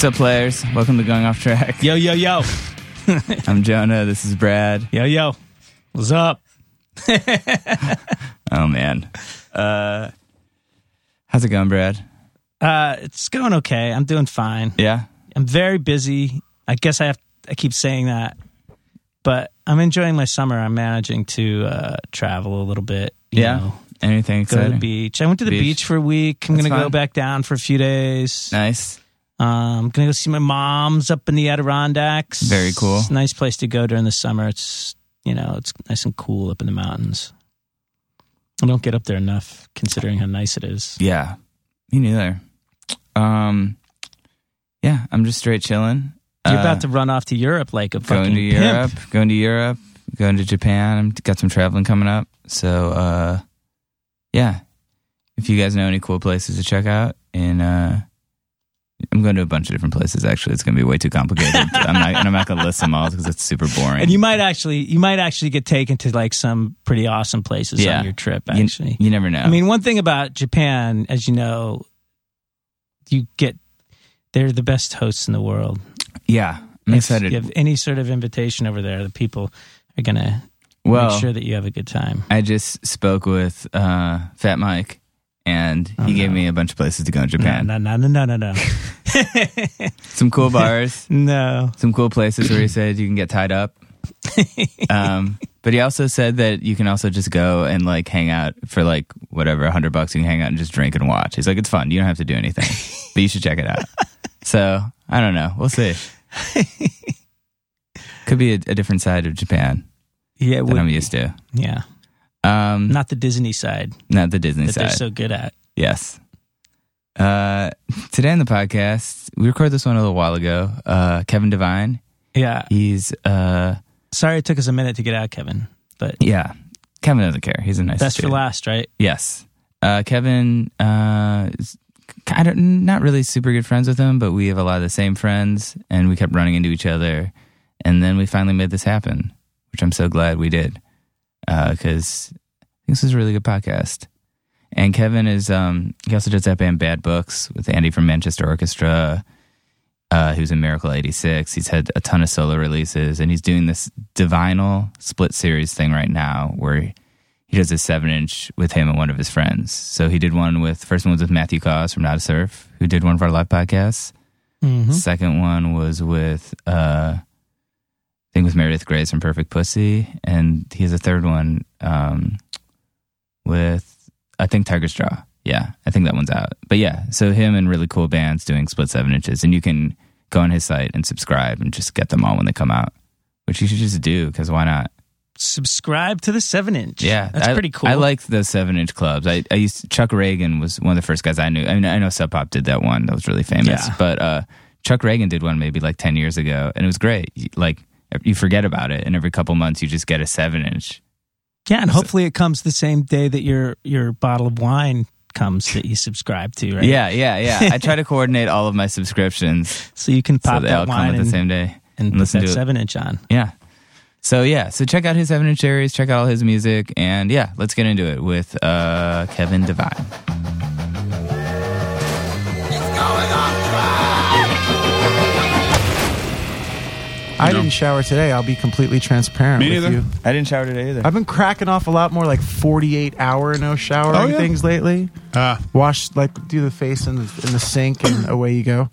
What's up, players? Welcome to Going Off Track. Yo, yo, yo. I'm Jonah. This is Brad. Yo, yo. What's up? Oh man, uh, how's it going, Brad? Uh, it's going okay. I'm doing fine. Yeah, I'm very busy. I guess I have. I keep saying that, but I'm enjoying my summer. I'm managing to uh, travel a little bit. you yeah. know, Anything go to the beach. I went to the Beach. beach, for a week. I'm gonna go back down for a few days. Nice. Um, gonna go see my mom's up in the Adirondacks. Very cool. It's a nice place to go during the summer. It's you know it's nice and cool up in the mountains. I don't get up there enough, considering how nice it is. Yeah, me neither. Um, yeah, I'm just straight chilling. You're Uh, about to run off to Europe like a fucking going to pimp. Europe, going to Europe, going to Japan. I'm got some traveling coming up. So, uh, yeah, if you guys know any cool places to check out, and uh, I'm going to a bunch of different places. Actually, it's going to be way too complicated. I'm not, and I'm not going to list them all because it's super boring. And you might actually, you might actually get taken to like some pretty awesome places Yeah. on your trip. You- Actually, you never know. I mean, one thing about Japan, as you know, you get they're the best hosts in the world. yeah, I'm if excited. you have any sort of invitation over there, the people are gonna well, make sure that you have a good time. I just spoke with uh, Fat Mike, and he Oh, gave no. me a bunch of places to go in Japan. No, no, no, no, no, no, Some cool bars, no. some cool places where he said you can get tied up. um, but he also said that you can also just go and like hang out for like whatever a hundred bucks. You can hang out and just drink and watch. He's like, it's fun. You don't have to do anything, but you should check it out. So I don't know. We'll see. Could be a, a different side of Japan Yeah, than would I'm used to. Yeah, Um, not, the Disney side Not the Disney that side. they're so good at. Yes. Uh, today on the podcast, we recorded this one a little while ago. Uh, Kevin Devine, Yeah. he's uh, Sorry, it took us a minute to get out, Kevin. But yeah, Kevin doesn't care. He's a nice best for last, right? Yes, uh, Kevin uh, is kind of not really super good friends with him, but we have a lot of the same friends, and we kept running into each other, and then we finally made this happen, which I'm so glad we did, because this is a really good podcast. And Kevin is um, he also does that band Bad Books with Andy from Manchester Orchestra. Uh, who's in Miracle '86. He's had a ton of solo releases, and he's doing this Devinyl split series thing right now, where he does a seven inch with him and one of his friends. So he did one with first one was with Matthew Caws from Nada Surf, who did one of our live podcasts. Mm-hmm. Second one was with uh, I think with Meredith Graves from Perfect Pussy, and he has a third one um, with I think Tiger's Jaw. Yeah, I think that one's out. But yeah, so him and really cool bands doing split seven inches, and you can go on his site and subscribe and just get them all when they come out, which you should just do because why not? Subscribe to the seven inch. Yeah, that's I- pretty cool. I like the seven inch clubs. I, I used Chuck Ragan was one of the first guys I knew. I mean, I know Sub Pop did that one that was really famous, Yeah. but uh, Chuck Ragan did one maybe like ten years ago, and it was great. Like you forget about it, and every couple months you just get a seven inch. Yeah, and hopefully it comes the same day that your your bottle of wine comes that you subscribe to, right? Yeah, yeah, yeah. I try to coordinate all of my subscriptions So you can pop they all that come wine at the and, same day. and and put listen that to it. seven inch on. Yeah. So yeah, so check out his seven inch series, check out all his music, and yeah, let's get into it with uh, Kevin Devine. I didn't shower today. I'll be completely transparent Me with neither. you. I didn't shower today either. I've been cracking off a lot more like 48 hour no showering Oh, yeah? things lately. Uh, Wash like do the face in the, in the sink and away you go.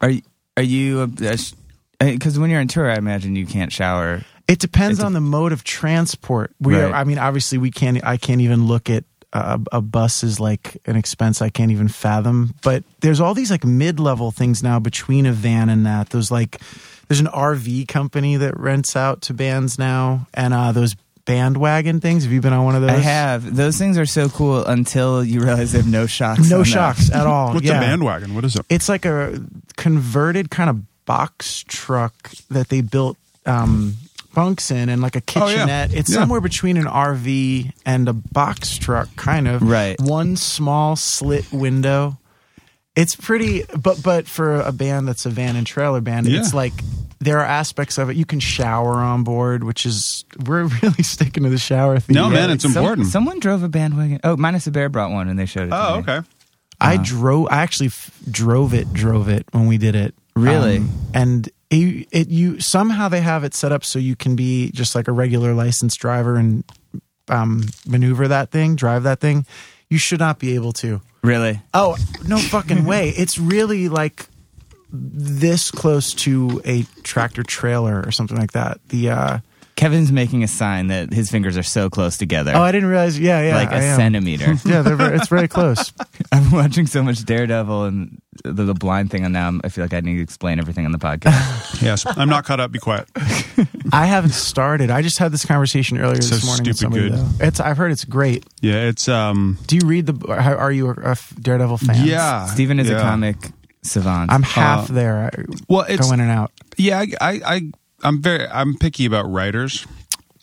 Are you, are you because when you're on tour, I imagine you can't shower. It depends It's a- on the mode of transport. We are, I mean, obviously we can't. I can't even look at a, a bus is like an expense I can't even fathom. But there's all these like mid level things now between a van and that. Those like there's an RV company that rents out to bands now, and uh, those bandwagon things. Have you been on one of those? I have. Those things are so cool until you realize they have no shocks. No shocks at all. what's yeah. a bandwagon? What is it? It's like a converted kind of box truck that they built um, bunks in and like a Oh, yeah. kitchenette. It's Yeah. somewhere between an RV and a box truck, kind of. Right. One small slit window. It's pretty, but but for a band that's a van and trailer band, Yeah. it's like there are aspects of it. You can shower on board, which is we're really sticking to the shower theme. No, man, it's Some- important. someone drove a bandwagon. Oh, minus a bear brought one, and they showed it. to Oh, me. okay. I drove. I actually f- drove it. Drove it when we did it. Really? Um, and it, it you somehow they have it set up so you can be just like a regular licensed driver and um, maneuver that thing, drive that thing. You should not be able to. Really? Oh no fucking way! It's really like this close to a tractor trailer or something like that. The uh, Kevin's making a sign that his fingers are so close together. oh, I didn't realize. Yeah, yeah, like I a am. centimeter. Yeah, they're very, it's very close. I'm watching so much Daredevil and the, the blind thing, on now I'm, feel like I need to explain everything on the podcast. Yes, I'm not caught up. Be quiet. I haven't started. I just had this conversation earlier So this morning. with stupid somebody, good. though. It's. I've heard it's great. Yeah, it's um. Do you read the? Are you a, a Daredevil fan? Yeah, Steven is yeah. a comic savant. I'm half Uh, there. I Well, it's go in and out. yeah. I, I I I'm very I'm picky about writers.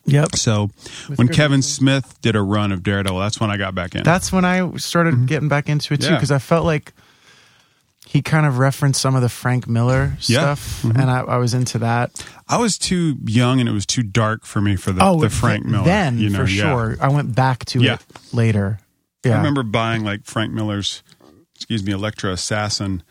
Yep. So when Kevin Smith did a run of Daredevil, that's when I got back in. That's when I started getting back into it too, Mm-hmm. Yeah. because I felt like he kind of referenced some of the Frank Miller Yeah. stuff, Mhm. and I, I was into that. I was too young and it was too dark for me for the, the Frank th- Miller. Oh, Then you know, for yeah. sure, I went back to Yeah. it later. Yeah. I remember buying like Frank Miller's, excuse me, Elektra Assassin,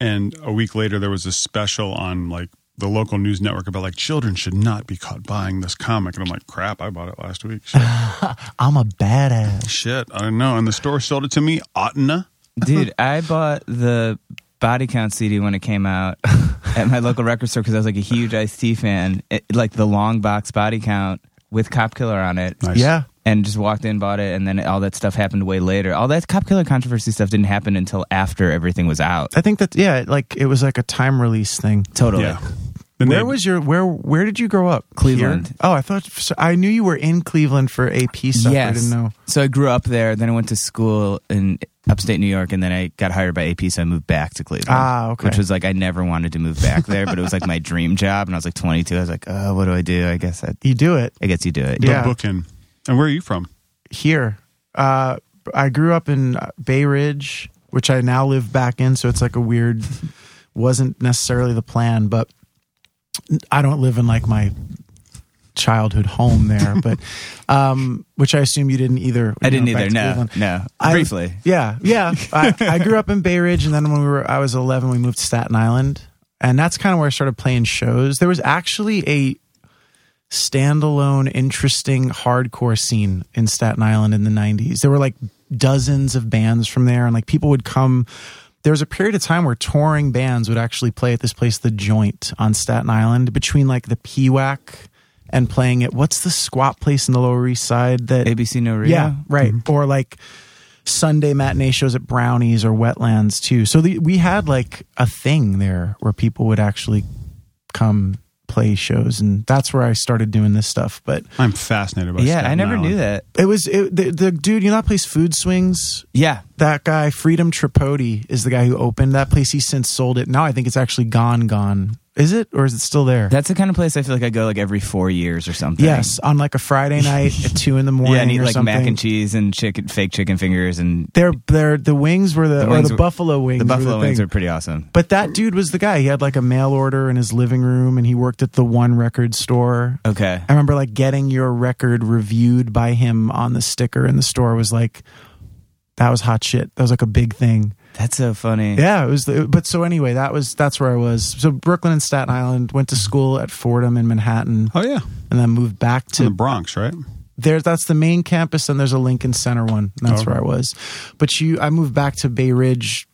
and a week later there was a special on like the local news network about like children should not be caught buying this comic, and I'm like, crap, I bought it last week. I'm a badass. Shit, I don't know. And the store sold it to me, Oughtna. Dude, I bought the Body Count CD when it came out at my local record store because I was like a huge Ice T fan. It, like the long box Body Count with Cop Killer on it. Nice. Yeah. And just walked in, bought it, and then all that stuff happened way later. All that Cop Killer controversy stuff didn't happen until after everything was out. I think that yeah, like it was like a time release thing. Totally. Yeah. Then Where they- was your where Where did you grow up? Cleveland. Here? Oh, I thought so I knew you were in Cleveland for AP stuff. I didn't know. So I grew up there. Then I went to school in upstate New York, and then I got hired by AP, so I moved back to Cleveland. Ah, okay. Which was like I never wanted to move back there, but it was like my dream job. And I was like 22. I was like, oh, what do I do? I guess I, You do it I guess you do it. the Yeah. booking. And where are you from? here. Uh, I grew up in Bay Ridge, which I now live back in. So it's like a weird. wasn't necessarily the plan, but I don't live in like my childhood home there, but um, which I assume you didn't either. I didn't know, either. No, Cleveland. no. I- Briefly. Yeah, yeah. I, I grew up in Bay Ridge, and then when we were, I was 11, we moved to Staten Island, and that's kind of where I started playing shows. There was actually a standalone, interesting hardcore scene in Staten Island in the 90s. There were like dozens of bands from there, and like people would come. There was a period of time where touring bands would actually play at this place, The Joint on Staten Island, between like the PWAC and playing it. what's the squat place in the Lower East Side that ABC No Rio. yeah, right. Mm-hmm. Or like Sunday matinee shows at Brownies or Wetlands too. So the, we had like a thing there where people would actually come play shows, and that's where I started doing this stuff. But I'm fascinated by Yeah, I never Island. knew that. it was it, the, the dude, you know, that place Food Swings. Yeah. That guy, Freedom Tripodi, is the guy who opened that place. He's since sold it. Now I think it's actually gone, gone. Is it, or is it still there? That's the kind of place I feel like I go like every four years or something. yes, on like a Friday night at two in the morning. Yeah, and eat like something. mac and cheese and chicken, fake chicken fingers, and They're, they're, the wings were the, The or wings the were- buffalo wings. the were buffalo wings thing. are pretty awesome. But that dude was the guy. He had like a mail order in his living room and he worked at the one record store. Okay. I remember like getting your record reviewed by him on the sticker in the store was like that was hot shit. That was like a big thing. That's so funny. Yeah, it was the, but so anyway, that was that's where I was. So Brooklyn and Staten Island, went to school at Fordham in Manhattan Oh yeah, and then moved back in the to Bronx, right? there that's the main campus and there's a Lincoln Center one. And that's Oh. where I was. But you I moved back to Bay Ridge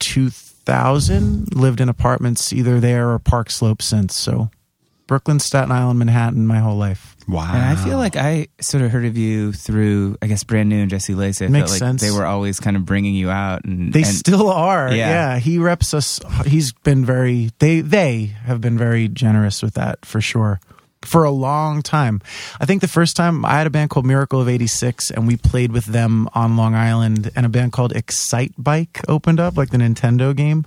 2000, lived in apartments either there or Park Slope since. So Brooklyn, Staten Island, Manhattan my whole life. Wow. And I feel like I sort of heard of you through, I guess, Brand New and Jesse Lacey. I Makes felt like sense. they were always kind of bringing you out, and They and still are. Yeah. Yeah. he reps us. He's been very they they have been very generous with that for sure. For a long time. I think the first time I had a band called Miracle of 86 and we played with them on Long Island and a band called Excite Bike opened up like the Nintendo game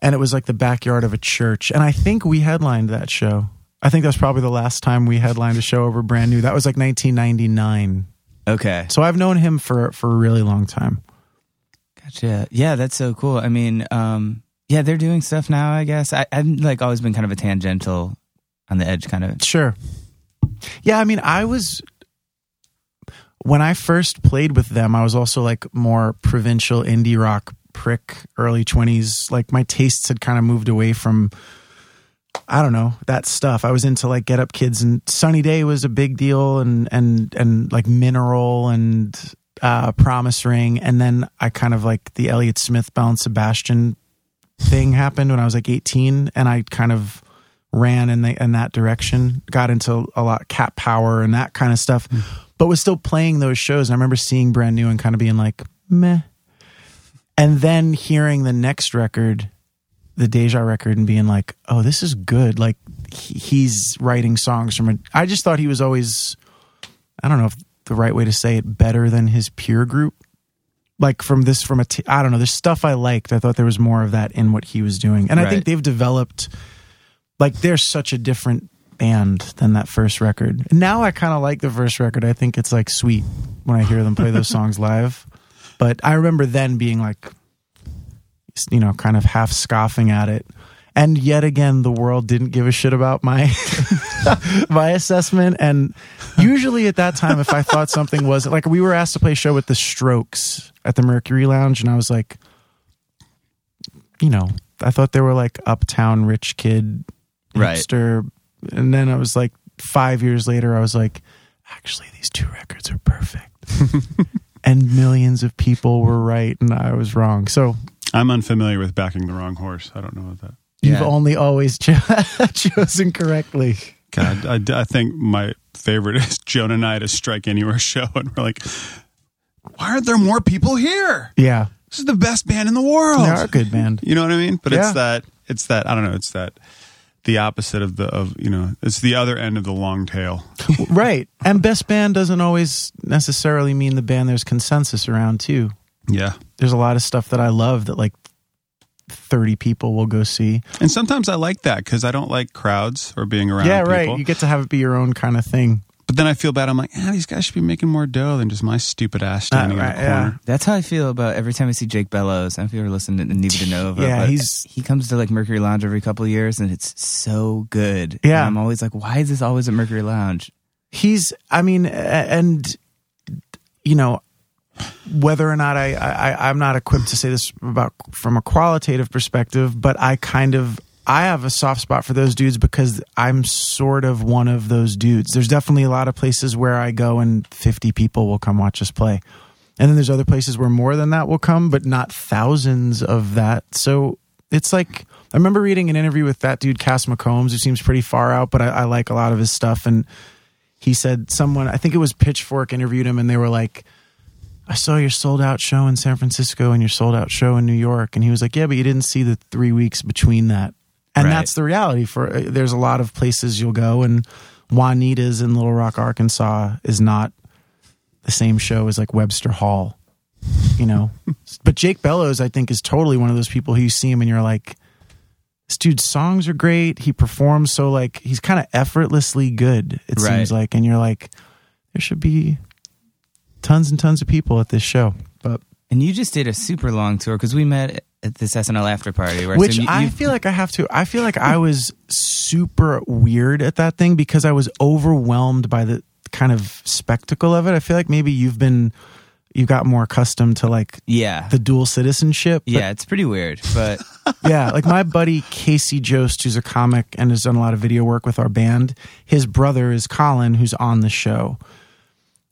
and it was like the backyard of a church and I think we headlined that show. I think that's probably the last time we headlined a show over brand new. That was like 1999. okay, So I've known him for for a really long time. gotcha. Yeah, that's so cool. I mean, um, yeah, they're doing stuff now. I guess I, I've like always been kind of a tangential, on the edge kind of. Sure. Yeah, I mean, I was when I first played with them, I was also like more provincial indie rock prick early 20s. Like my tastes had kind of moved away from I don't know that stuff. I was into like Get Up Kids and Sunny Day was a big deal, and and and like Mineral and uh, Promise Ring, and then I kind of like the Elliott Smith, Belle and Sebastian thing happened when I was like 18, and I kind of ran in the in that direction. Got into a lot Cat Power and that kind of stuff, but was still playing those shows. And I remember seeing Brand New and kind of being like meh, and then hearing the next record the Deja record and being like, "Oh, this is good." Like he's writing songs from a. I just thought he was always, I don't know if the right way to say it, better than his peer group. Like from this, from a, t- I don't know. There's stuff I liked. I thought there was more of that in what he was doing, and I think they've developed. Like they're such a different band than that first record. And now I kind of like the first record. I think it's like sweet when I hear them play those songs live. But I remember then being like, you know, kind of half scoffing at it. And yet again, the world didn't give a shit about my my assessment. And usually at that time, if I thought something was like we were asked to play a show with the Strokes at the Mercury Lounge, and I was like, you know, I thought they were like uptown rich kid Right. And then I was like, five years later, I was like, actually, these two records are perfect. and millions of people were right, and I was wrong. So I'm unfamiliar with backing the wrong horse. I don't know what that. You've Yeah. only always cho- chosen correctly. God, I, I think my favorite is Joan and I at a Strike Anywhere show, and we're like, why aren't there more people here? Yeah, This is the best band in the world. they are a good band. You know what I mean? But Yeah. it's that. It's that. I don't know. It's that. The opposite of the of you know. It's the other end of the long tail. right. And best band doesn't always necessarily mean the band there's consensus around too. Yeah. There's a lot of stuff that I love that like 30 people will go see. And sometimes I like that because I don't like crowds or being around. yeah, people. right. You get to have it be your own kind of thing. But then I feel bad. I'm like, ah, these guys should be making more dough than just my stupid ass standing Uh, in the corner. yeah. That's how I feel about every time I see Jake Bellows. I don't know if you ever listened to Neva Dinova. Yeah, but he's- he comes to like Mercury Lounge every couple of years, and it's so good. Yeah. And I'm always like, why is this always at Mercury Lounge? He's, I mean, and, you know, whether or not I, I I'm not equipped to say this about from a qualitative perspective, but I kind of I have a soft spot for those dudes because I'm sort of one of those dudes. There's definitely a lot of places where I go and 50 people will come watch us play. And then there's other places where more than that will come, but not thousands of that. So it's like I remember reading an interview with that dude Cass McCombs, who seems pretty far out, but I, I like a lot of his stuff. And he said someone, I think it was Pitchfork, interviewed him, and they were like, I saw your sold out show in San Francisco and your sold out show in New York. And he was like, Yeah, but you didn't see the three weeks between that. And Right. that's the reality for uh, there's a lot of places you'll go, and Juanita's in Little Rock, Arkansas is not the same show as like Webster Hall, you know? but Jake Bellows, I think, is totally one of those people who you see him and you're like, this dude's songs are great. He performs so like he's kind of effortlessly good, it Right. seems like. And you're like, there should be tons and tons of people at this show. But And you just did a super long tour because we met at this SNL after party. Where which you, I you- feel like I have to I feel like I was super weird at that thing because I was overwhelmed by the kind of spectacle of it. I feel like maybe you've been you got more accustomed to like yeah, the dual citizenship. yeah, it's pretty weird, but yeah, like my buddy Casey Jost, who's a comic and has done a lot of video work with our band. His brother is Colin, who's on the show.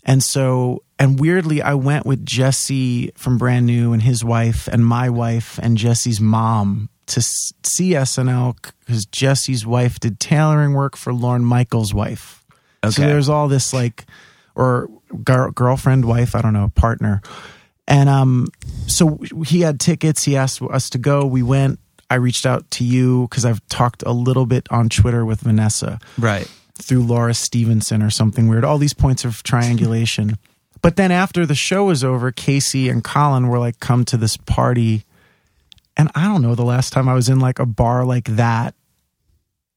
And so, and weirdly, I went with Jesse from Brand New and his wife and my wife and Jesse's mom to see SNL because Jesse's wife did tailoring work for Lorne Michaels' wife. Okay. So there's all this like, or girl, girlfriend, wife, I don't know, partner. And um, so he had tickets. He asked us to go. We went. I reached out to you because I've talked a little bit on Twitter with Vanessa right. through Laura Stevenson or something weird. All these points of triangulation. But then after the show was over, Casey and Colin were like, come to this party. And I don't know the last time I was in like a bar like that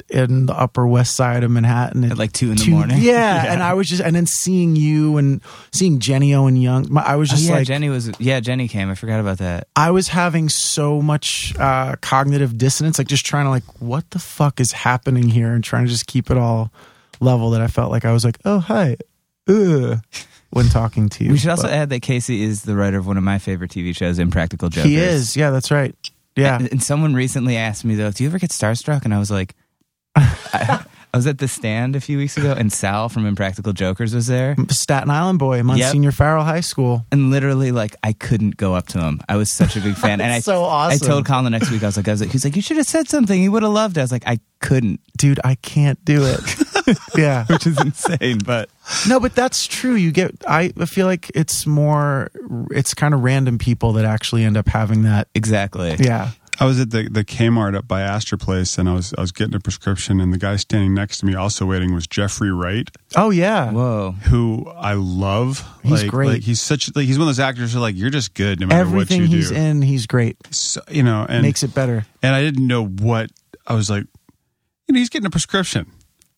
in the upper west side of Manhattan At like two in the two- morning. Yeah, and I was just and then seeing you and seeing Jenny Owen Young, my, I was Oh, just yeah, like Jenny was. Yeah, Jenny came. I forgot about that. I was having so much uh, cognitive dissonance, like just trying to like, what the fuck is happening here, and trying to just keep it all level. That I felt like I was like, oh hi, ugh when talking to you. We should also But add that Casey is the writer of one of my favorite TV shows, Impractical Jokers. he is. Yeah, that's right. Yeah. And, and someone recently asked me though, "Do you ever get starstruck?" And I was like, I, I was at the stand a few weeks ago, and Sal from Impractical Jokers was there, Staten Island boy, Monsignor Farrell High School. and literally, like, I couldn't go up to him. I was such a big fan, and I So awesome. I told Colin the next week, I was like, I was like, he's like, you should have said something. He would have loved it. I was like, I couldn't, Dude, I can't do it. yeah. which is insane, but No, but that's true. You get I feel like it's more it's kind of random people that actually end up having that. exactly. Yeah. I was at the, the Kmart up by Astor Place, and I was I was getting a prescription, and the guy standing next to me, also waiting, was Jeffrey Wright, Oh yeah. Whoa. who I love. He's like, great. Like he's such like he's one of those actors who like you're just good no matter Everything what you he's do. in, he's great. So, you know, and Makes it better. and I didn't know what I was like. You know, he's getting a prescription.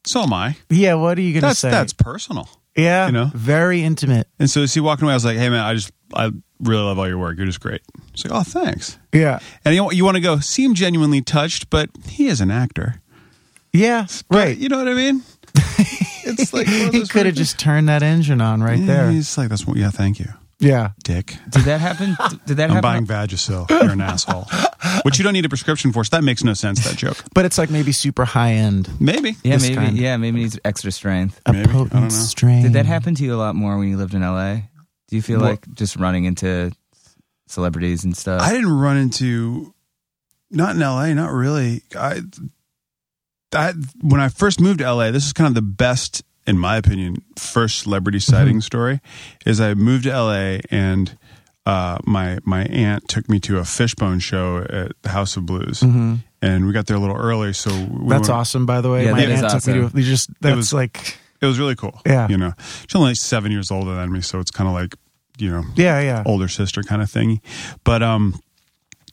So am I. Yeah, what are you going to That's say? that's personal. Yeah, you know? very intimate. And so as he walking away, I was like, "Hey man, I just I really love all your work. You're just great." He's like, "Oh, thanks." Yeah. And you, you want to go seem genuinely touched, but he is an actor, Yeah, right. You know what I mean? it's like he could have just turned that engine on right things. there. He's like, "That's what." Yeah, thank you, Yeah. Dick. Did that happen? Did that I'm happen? buying Vagisil. You're an asshole. Which you don't need a prescription for. So that makes no sense. That joke. But it's like maybe super high end. Maybe. yeah, maybe. kind. Yeah, maybe needs extra strength. A Maybe. I don't know. potent strain. Did that happen to you a lot more when you lived in LA? Do you feel What? like just running into celebrities and stuff? I didn't run into not in LA, not really. I that when I first moved to LA, this is kind of the best, in my opinion, first celebrity mm-hmm. sighting story. Is I moved to LA and uh, my my aunt took me to a Fishbone show at the House of Blues, Mhm. and we got there a little early. So we That's went- awesome, by the way. Yeah, My that is aunt took me to. awesome. We just that's was- like It was really cool. Yeah. you know, she's only seven years older than me, so it's kind of like you know yeah, yeah. older sister kind of thing. But um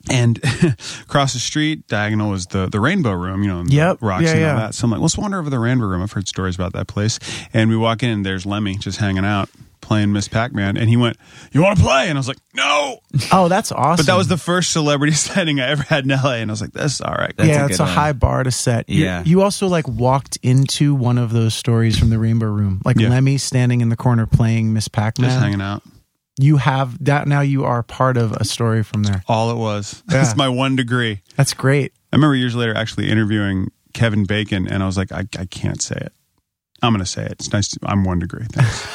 and across the street, diagonal was the the Rainbow Room, you know, and the Yep. Roxy Yeah, and all yeah. that. So I'm like, let's wander over the Rainbow Room. I've heard stories about that place. And we walk in, and there's Lemmy just hanging out playing Miss Pac Man, and he went, "You want to play?" And I was like, "No." Oh, that's awesome. But that was the first celebrity sighting I ever had in LA, and I was like, "That's all right." That's yeah, a it's a one. high bar to set. Yeah. You, also like walked into one of those stories from the Rainbow Room, like Yeah. Lemmy standing in the corner playing Miss Pac Man. Just hanging out. You have that now. You are part of a story from there. All it was. Yeah. That's my one degree. That's great. I remember years later actually interviewing Kevin Bacon, and I was like, I, I can't say it. I'm going to say it. It's nice. To, I'm one degree. Thanks.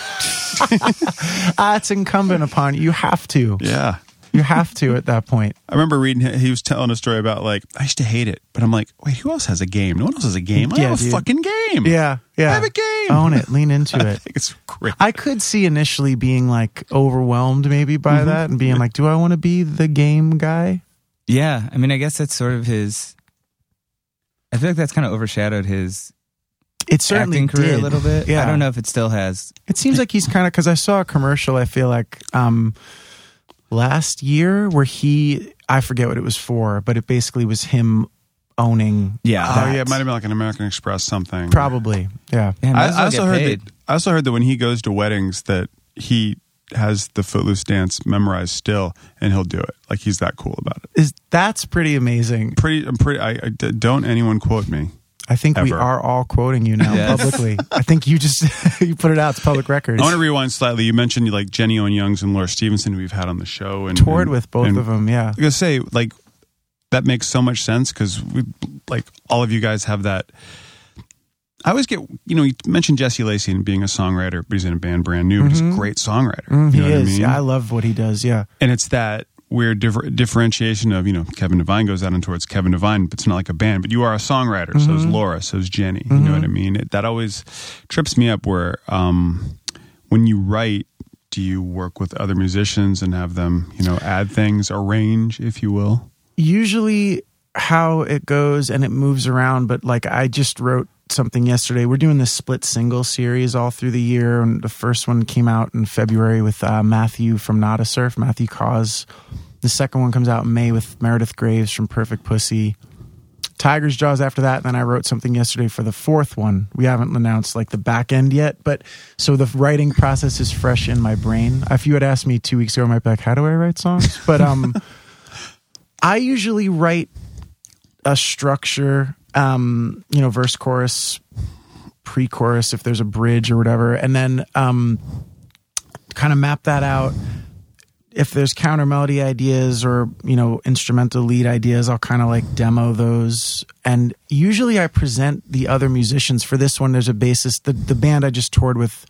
Ah, it's incumbent upon you. You have to. yeah. You have to at that point. I remember reading, he was telling a story about like, I used to hate it, but I'm like, wait, who else has a game? No one else has a game. I Yeah, have a fucking game. Yeah, yeah. I have a game. Own it. Lean into I it. think it's great. I could see initially being like overwhelmed maybe by Mm-hmm. that and being like, do I want to be the game guy? Yeah, I mean, I guess that's sort of his. I feel like that's kind of overshadowed his It certainly acting career did. a little bit. Yeah. I don't know if it still has. It seems like he's kind of because I saw a commercial. I feel like um, last year where he I forget what it was for, but it basically was him owning. Yeah. Oh that. yeah, it might have been like an American Express something. probably. Yeah, Yeah, might I, I also heard paid. that. I also heard that when he goes to weddings, that he has the Footloose dance memorized still, and he'll do it. Like he's that cool about it. is that's pretty amazing. Pretty. I'm pretty. I, I don't anyone quote me. I think we are all quoting you now Yes. publicly. I think you just you put it out. It's public record. I want to rewind slightly. You mentioned like Jenny Owen Youngs and Laura Stevenson, who we've had on the show, and toured and- with both and of them. Yeah, I was gonna say like that makes so much sense because we like all of you guys have that. I always get you know you mentioned Jesse Lacey and being a songwriter, but he's in a band brand new, but he's a great songwriter. Mm, you he know what is. I mean? Yeah, I love what he does. Yeah, and it's that weird differ- differentiation of you know Kevin Devine goes out and towards Kevin Devine, but it's not like a band. But you are a songwriter, so is Laura, so is Jenny. You know what I mean? It, that always trips me up. Where um, when you write, do you work with other musicians and have them you know add things, arrange, if you will? usually how it goes and it moves around but like i just wrote something yesterday. We're doing this split single series all through the year and the first one came out in february with uh, matthew from nada surf matthew caws. The second one comes out in may with meredith graves from perfect pussy. Tiger's jaws after that and then i wrote something yesterday for the fourth one. We haven't announced like the back end yet but so the writing process is fresh in my brain. If you had asked me two weeks ago i might be like how do i write songs? But um I usually write a structure, um, you know, verse, chorus, pre-chorus if there's a bridge or whatever, and then um, kind of map that out. If there's counter melody ideas or you know instrumental lead ideas, I'll kind of like demo those. And usually, I present the other musicians. For this one, there's a bassist. The the band I just toured with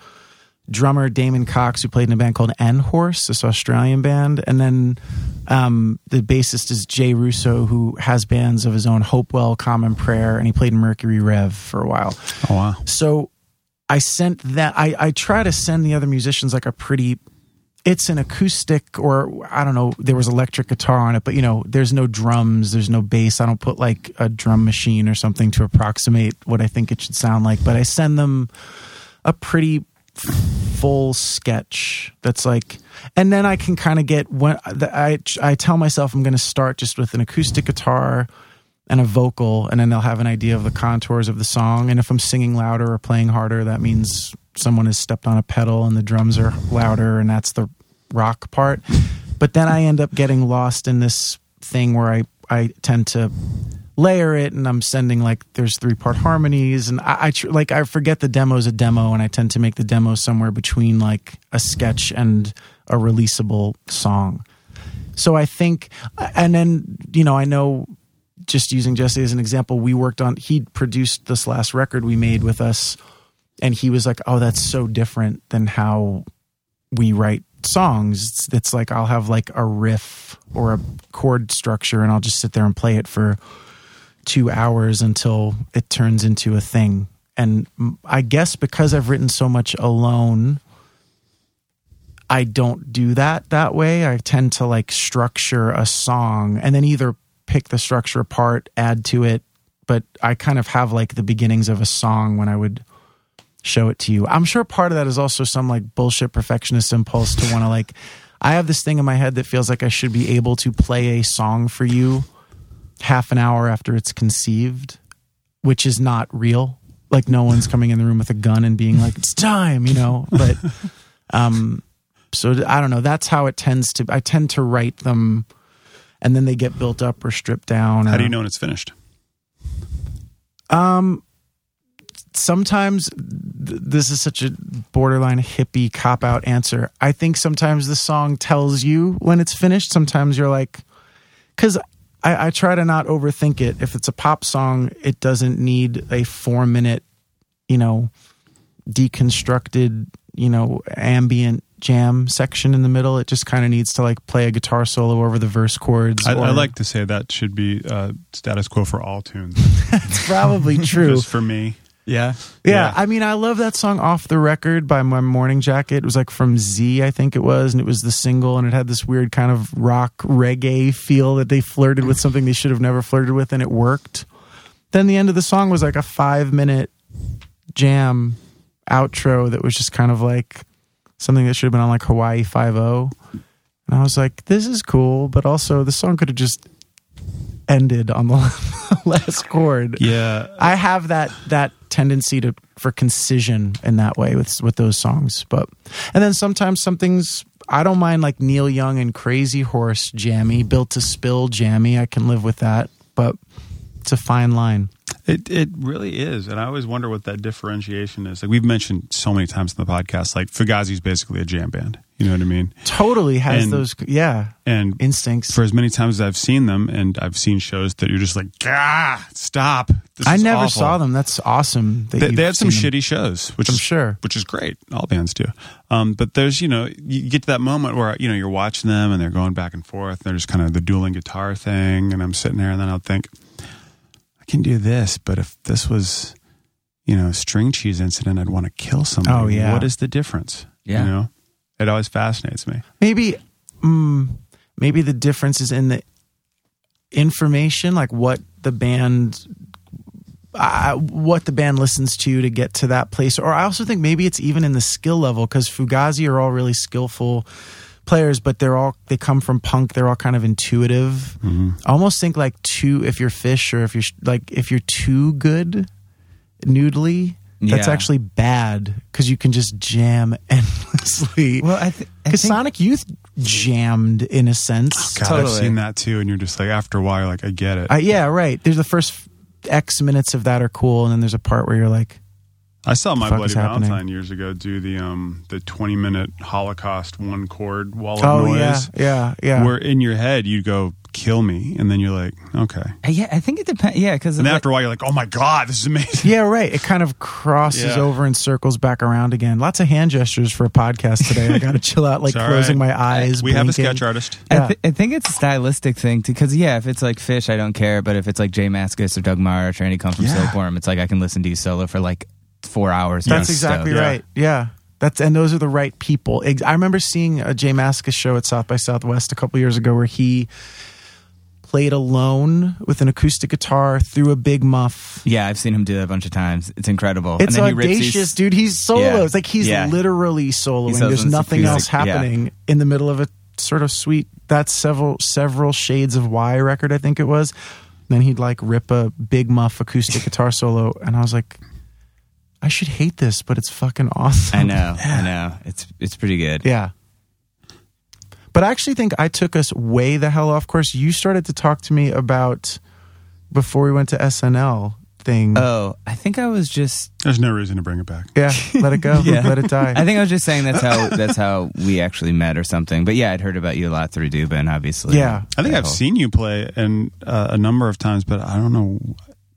drummer Damon Cox, who played in a band called N Horse, this Australian band, and then um, the bassist is Jay Russo, who has bands of his own, Hopewell, Common Prayer, and he played in Mercury Rev for a while. Oh wow. So I sent that. I I try to send the other musicians like a pretty. It's an acoustic, or I don't know. There was electric guitar on it, but you know, there's no drums, there's no bass. I don't put like a drum machine or something to approximate what I think it should sound like. But I send them a pretty full sketch that's like and then i can kind of get when i i tell myself i'm going to start just with an acoustic guitar and a vocal and then they'll have an idea of the contours of the song and if i'm singing louder or playing harder that means someone has stepped on a pedal and the drums are louder and that's the rock part. But then i end up getting lost in this thing where i i tend to layer it and I'm sending like there's three part harmonies and I, I tr- like I forget the demo's a demo and I tend to make the demo somewhere between like a sketch and a releasable song. So I think and then you know I know just using Jesse as an example we worked on he produced this last record we made with us and he was like oh that's so different than how we write songs it's, it's like I'll have like a riff or a chord structure and I'll just sit there and play it for two hours until it turns into a thing. And I guess because I've written so much alone, I don't do that that way. I tend to like structure a song and then either pick the structure apart, add to it. But I kind of have like the beginnings of a song when I would show it to you. I'm sure part of that is also some like bullshit perfectionist impulse to want to like, I have this thing in my head that feels like I should be able to play a song for you half an hour after it's conceived, which is not real. Like no one's coming in the room with a gun and being like, "It's time," you know. But um, so I don't know. That's how it tends to. I tend to write them, and then they get built up or stripped down. How or, do you know when it's finished? Um, sometimes th- this is such a borderline hippie cop out answer. I think sometimes the song tells you when it's finished. Sometimes you're like, because I, I try to not overthink it. If it's a pop song, it doesn't need a four minute, you know, deconstructed, you know, ambient jam section in the middle. It just kind of needs to like play a guitar solo over the verse chords. I, or- I like to say that should be uh, status quo for all tunes. it's probably true. Just for me. Yeah. Yeah, Yeah. I mean, I love that song "Off the Record" by My Morning Jacket. It was like from Z, I think it was, and it was the single, and it had this weird kind of rock reggae feel that they flirted with something they should have never flirted with, and it worked. Then the end of the song was like a five-minute jam outro that was just kind of like something that should have been on like Hawaii Five O, and I was like, "This is cool," but also the song could have just ended on the last chord. Yeah. I have that that tendency to for concision in that way with with those songs. But and then sometimes something's I don't mind like Neil Young and Crazy Horse jammy, Built to Spill jammy. I can live with that, but it's a fine line. It it really is, and I always wonder what that differentiation is. Like we've mentioned so many times in the podcast, like Fugazi's basically a jam band. You know what I mean? Totally has And- those yeah And instincts. for as many times as I've seen them, and I've seen shows that you're just like, ah, stop. This I is never awful." saw them. That's awesome. that They, you've they had some seen them. shitty shows, which I'm is sure. which is great. All bands do. Um, but there's, you know, you get to that moment where you know you're watching them and they're going back and forth. And they're just kind of the dueling guitar thing, and I'm sitting there, and then I'll think, I can do this, but if this was, you know, a string cheese incident, I'd want to kill somebody. Oh, yeah. What is the difference? Yeah. You know, it always fascinates me. maybe mm, maybe the difference is in the information like what the band uh, what the band listens to to get to that place. Or i also think maybe it's even in the skill level because fugazi are all really skillful players but they're all they come from punk. They're all kind of intuitive. I almost think like too if you're phish or if you're like if you're too good noodly that's Yeah. actually bad because you can just jam endlessly Well, I, th- I because think Sonic Youth jammed in a sense. God, I've Totally. seen that too, and you're just like, after a while, like, I get it. Uh, yeah, right. There's the first X minutes of that are cool, and then there's a part where you're like, I saw my fuck Bloody is happening? Valentine years ago do the um the twenty minute Holocaust one chord wall of Oh noise. yeah, yeah, yeah. Where in your head you'd go kill me, and then you're like okay, Uh, Yeah, I think it depends. Yeah, because and then after a while you're like oh my god this is amazing. Yeah, right. It kind of crosses Yeah. over and circles back around again. Lots of hand gestures for a podcast today. I got to chill out, like closing right. my eyes. We have a sketch artist. I, th- I think it's a stylistic thing because yeah, if it's like Phish, I don't care. But if it's like J Mascis or Doug Martsch or Andy Cohen from Yeah. Silkworm, it's like I can listen to you solo for like four hours. That's exactly Yeah. right. Yeah. That's and those are the right people. I remember seeing a J Mascis show at South by Southwest a couple years ago where he played alone with an acoustic guitar through a big muff. Yeah, I've seen him do that a bunch of times. It's incredible. It's and then he rips audacious, these- dude. He's solos. Yeah. Like he's Yeah. literally soloing. There's nothing acoustic, else yeah. happening in the middle of a sort of sweet. That's several several shades of Why record. I think it was. Then he'd like rip a big muff acoustic guitar solo, and I was like, I should hate this, but it's fucking awesome. I know, I know. It's it's pretty good. Yeah. But I actually think I took us way the hell off course. You started to talk to me about before we went to SNL thing. Oh, I think I was just. There's no reason to bring it back. yeah, let it go. Yeah. Let it die. I think I was just saying that's how that's how we actually met or something. But yeah, I'd heard about you a lot through Dubin, obviously. Yeah. I think I've whole- seen you play and uh, a number of times, but I don't know.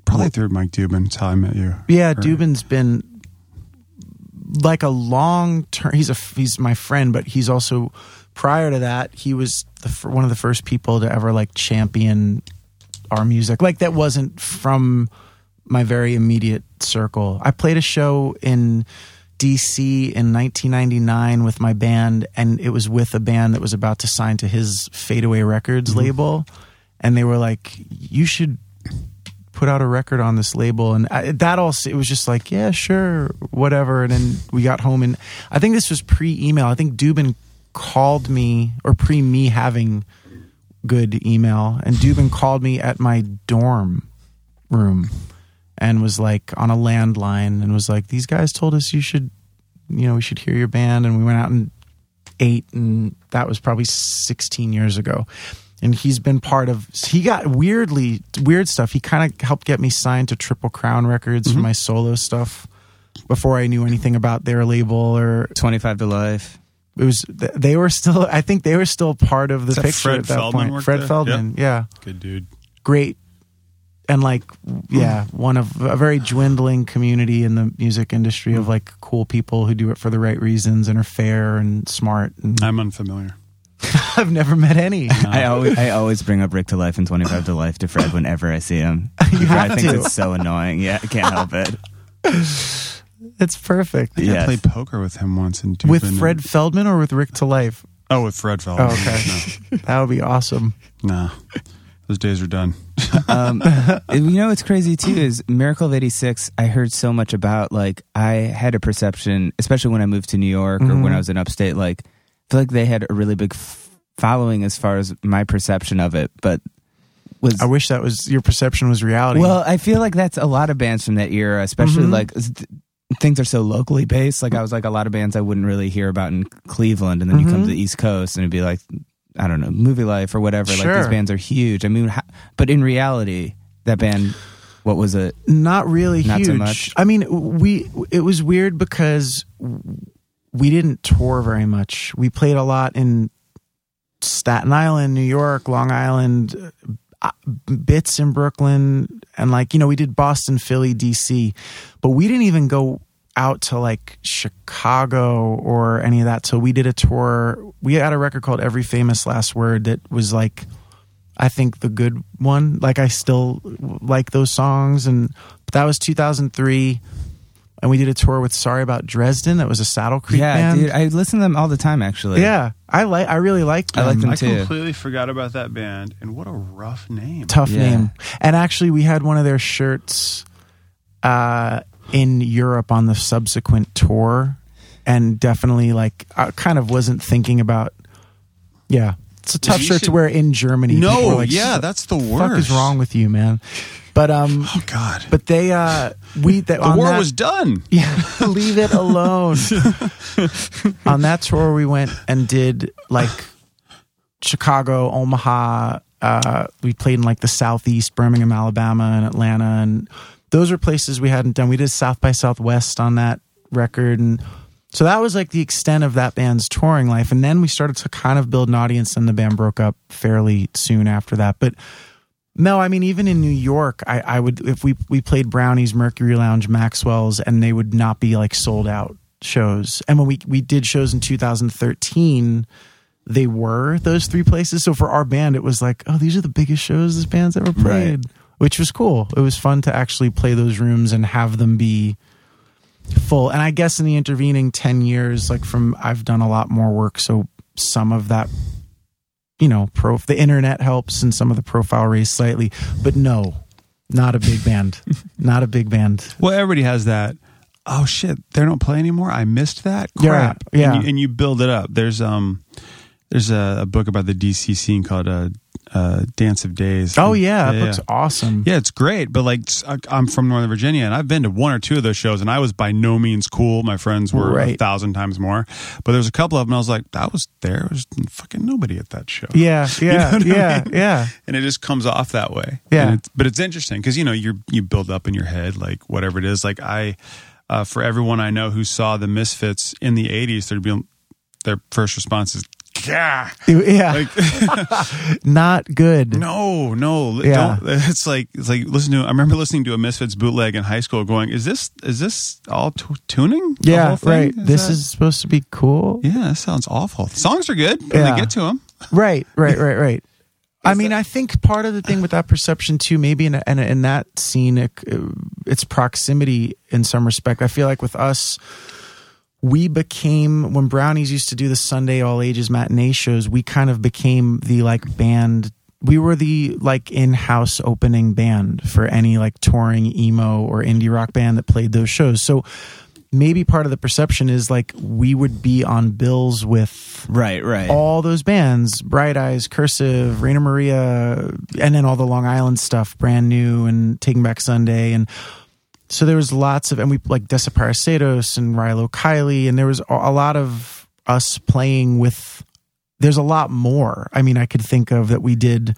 Probably through Mike Dubin. That's how I met you. Yeah, Or- Dubin's been like a long term. He's a he's my friend, but he's also prior to that he was the, one of the first people to ever like champion our music. Like that wasn't from my very immediate circle. I played a show in DC in 1999 with my band, and it was with a band that was about to sign to his Fadeaway Records mm-hmm. label, and they were like, "You should." put out a record on this label and I, that all it was just like yeah sure whatever and then we got home and i think this was pre-email i think dubin called me or pre me having good email and dubin called me at my dorm room and was like on a landline and was like these guys told us you should you know we should hear your band and we went out and ate and that was probably 16 years ago. And he's been part of he got weirdly weird stuff. He kind of helped get me signed to triple crown records for mm-hmm. my solo stuff before i knew anything about their label or twenty five to life. It was they were still i think they were still part of the Is that picture Fred at that Feldman point fred there? feldman yeah Good dude. great and like yeah one of a very dwindling community in the music industry of hmm. like cool people who do it for the right reasons and are fair and smart and I'm unfamiliar. i've never met any I always I always bring up Rick to Life and twenty five to Life to Fred whenever I see him. You have I think to. it's so annoying. Yeah, I can't help it. It's perfect I I Yes. played poker with him once in Dubin. with fred feldman or with rick to life Oh, with Fred Feldman. Oh, okay. that would be awesome No, no. Those days are done. Um, you know what's crazy too is Miracle of '86. I heard so much about. Like I had a perception, especially when I moved to New York or Mhm. when I was in upstate. Like I feel like they had a really big f- following as far as my perception of it, but was i wish that was your perception was reality Well, I feel like that's a lot of bands from that era, especially Mhm. like s- th- things are so locally based. Like I mm. was like a lot of bands I wouldn't really hear about in Cleveland, and then you come to the mm-hmm. East Coast and it'd be like I don't know, Movie Life or whatever. Like these bands are huge. I mean, but in reality, that band, what was it? not really Not huge so much. i mean we it was weird because we didn't tour very much we played a lot in staten island new york long island Uh, bits in brooklyn and like you know we did boston philly dc but we didn't even go out to like chicago or any of that so we did a tour we had a record called every famous last word that was like I think the good one. Like I still like those songs, and that was 2003, and we did a tour with Sorry About Dresden. That was a Saddle Creek yeah, band. dude, I listen to them all the time. Actually, yeah, I like. I really like. I like them. them I too. completely forgot about that band, and what a rough name. Tough Yeah. name. And actually, we had one of their shirts uh, in Europe on the subsequent tour, and definitely like I kind of wasn't thinking about. Yeah, it's a tough You shirt to wear in Germany. No, were like, yeah, that's the the worst. fuck is wrong with you, man? But um, Oh God, but they uh, we that the war that, was done. Yeah, leave it alone. On that tour, we went and did like Chicago, Omaha. Uh, we played in like the Southeast, Birmingham, Alabama, and Atlanta, and those are places we hadn't done. We did South by Southwest on that record, and so that was like the extent of that band's touring life. And then we started to kind of build an audience, and the band broke up fairly soon after that. But no, I mean, even in New York, I, I would if we we played Brownies, Mercury Lounge, Maxwell's, and they would not be like sold out shows. And when we we did shows in 2013, they were those three places. So for our band, it was like, oh, these are the biggest shows this band's ever played, which was cool. It was fun to actually play those rooms and have them be full. And I guess in the intervening 10 years, like from I've done a lot more work, so some of that you know, pro the internet helps and some of the profile raised slightly, but no, not a big band. not a big band. Well, everybody has that. Oh shit, they don't play anymore. I missed that. Yeah, Crap. yeah. And you, and you build it up. There's um, there's a, a book about the DC scene called uh, uh, Dance of Days. Oh yeah, that yeah, looks awesome. Yeah, it's great. But like, I'm from Northern Virginia, and I've been to one or two of those shows, and I was by no means cool. My friends were a thousand times more. But there's a couple of them. I was like, I was there. There was fucking nobody at that show. Yeah, You know yeah, I yeah, mean? yeah. and it just comes off that way. Yeah. And it's, but it's interesting because you know you you build up in your head like whatever it is. Like I, uh, for everyone I know who saw the Misfits in the '80s, there'd be their first response is, "Yeah, Yeah, like not good. no, no, Yeah. don't." It's like it's like listen to. I remember listening to a Misfits bootleg in high school, going, "Is this is this all t- tuning? Yeah, right. this that- is supposed to be cool. yeah, that sounds awful. The songs are good when Yeah. they get to them. Right, right, right, right. I mean, I think part of the thing with that perception too, maybe in in, in that scene, it, it's proximity in some respect. I feel like with us, we became when Brownies used to do the Sunday all ages matinee shows. We kind of became the like band. We were the like in-house opening band for any like touring emo or indie rock band that played those shows. So maybe part of the perception is like we would be on bills with Right, right. all those bands bright eyes cursive rainer maria and then all the long island stuff brand new and taking back sunday and so there was lots of and we like Desaparecidos and rilo kiley and there was a lot of us playing with there's a lot more i mean i could think of that we did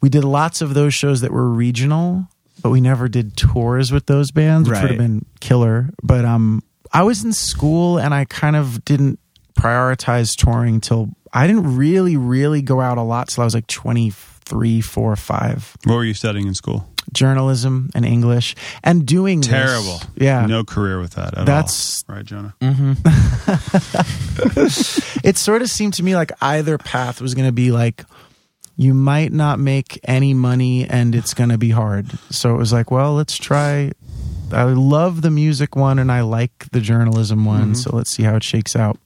we did lots of those shows that were regional but we never did tours with those bands which would have been killer. But um i was in school and i kind of didn't prioritize touring till i didn't really really go out a lot till i was like 23 4 5 What were you studying in school? Journalism and english and doing this- Terrible. yeah No career with that at That's- all. right, Jonah. Mm-hmm. it sort of seemed to me like either path was going to be like you might not make any money and it's going to be hard so it was like well let's try i love the music one and i like the journalism one mm-hmm. so let's see how it shakes out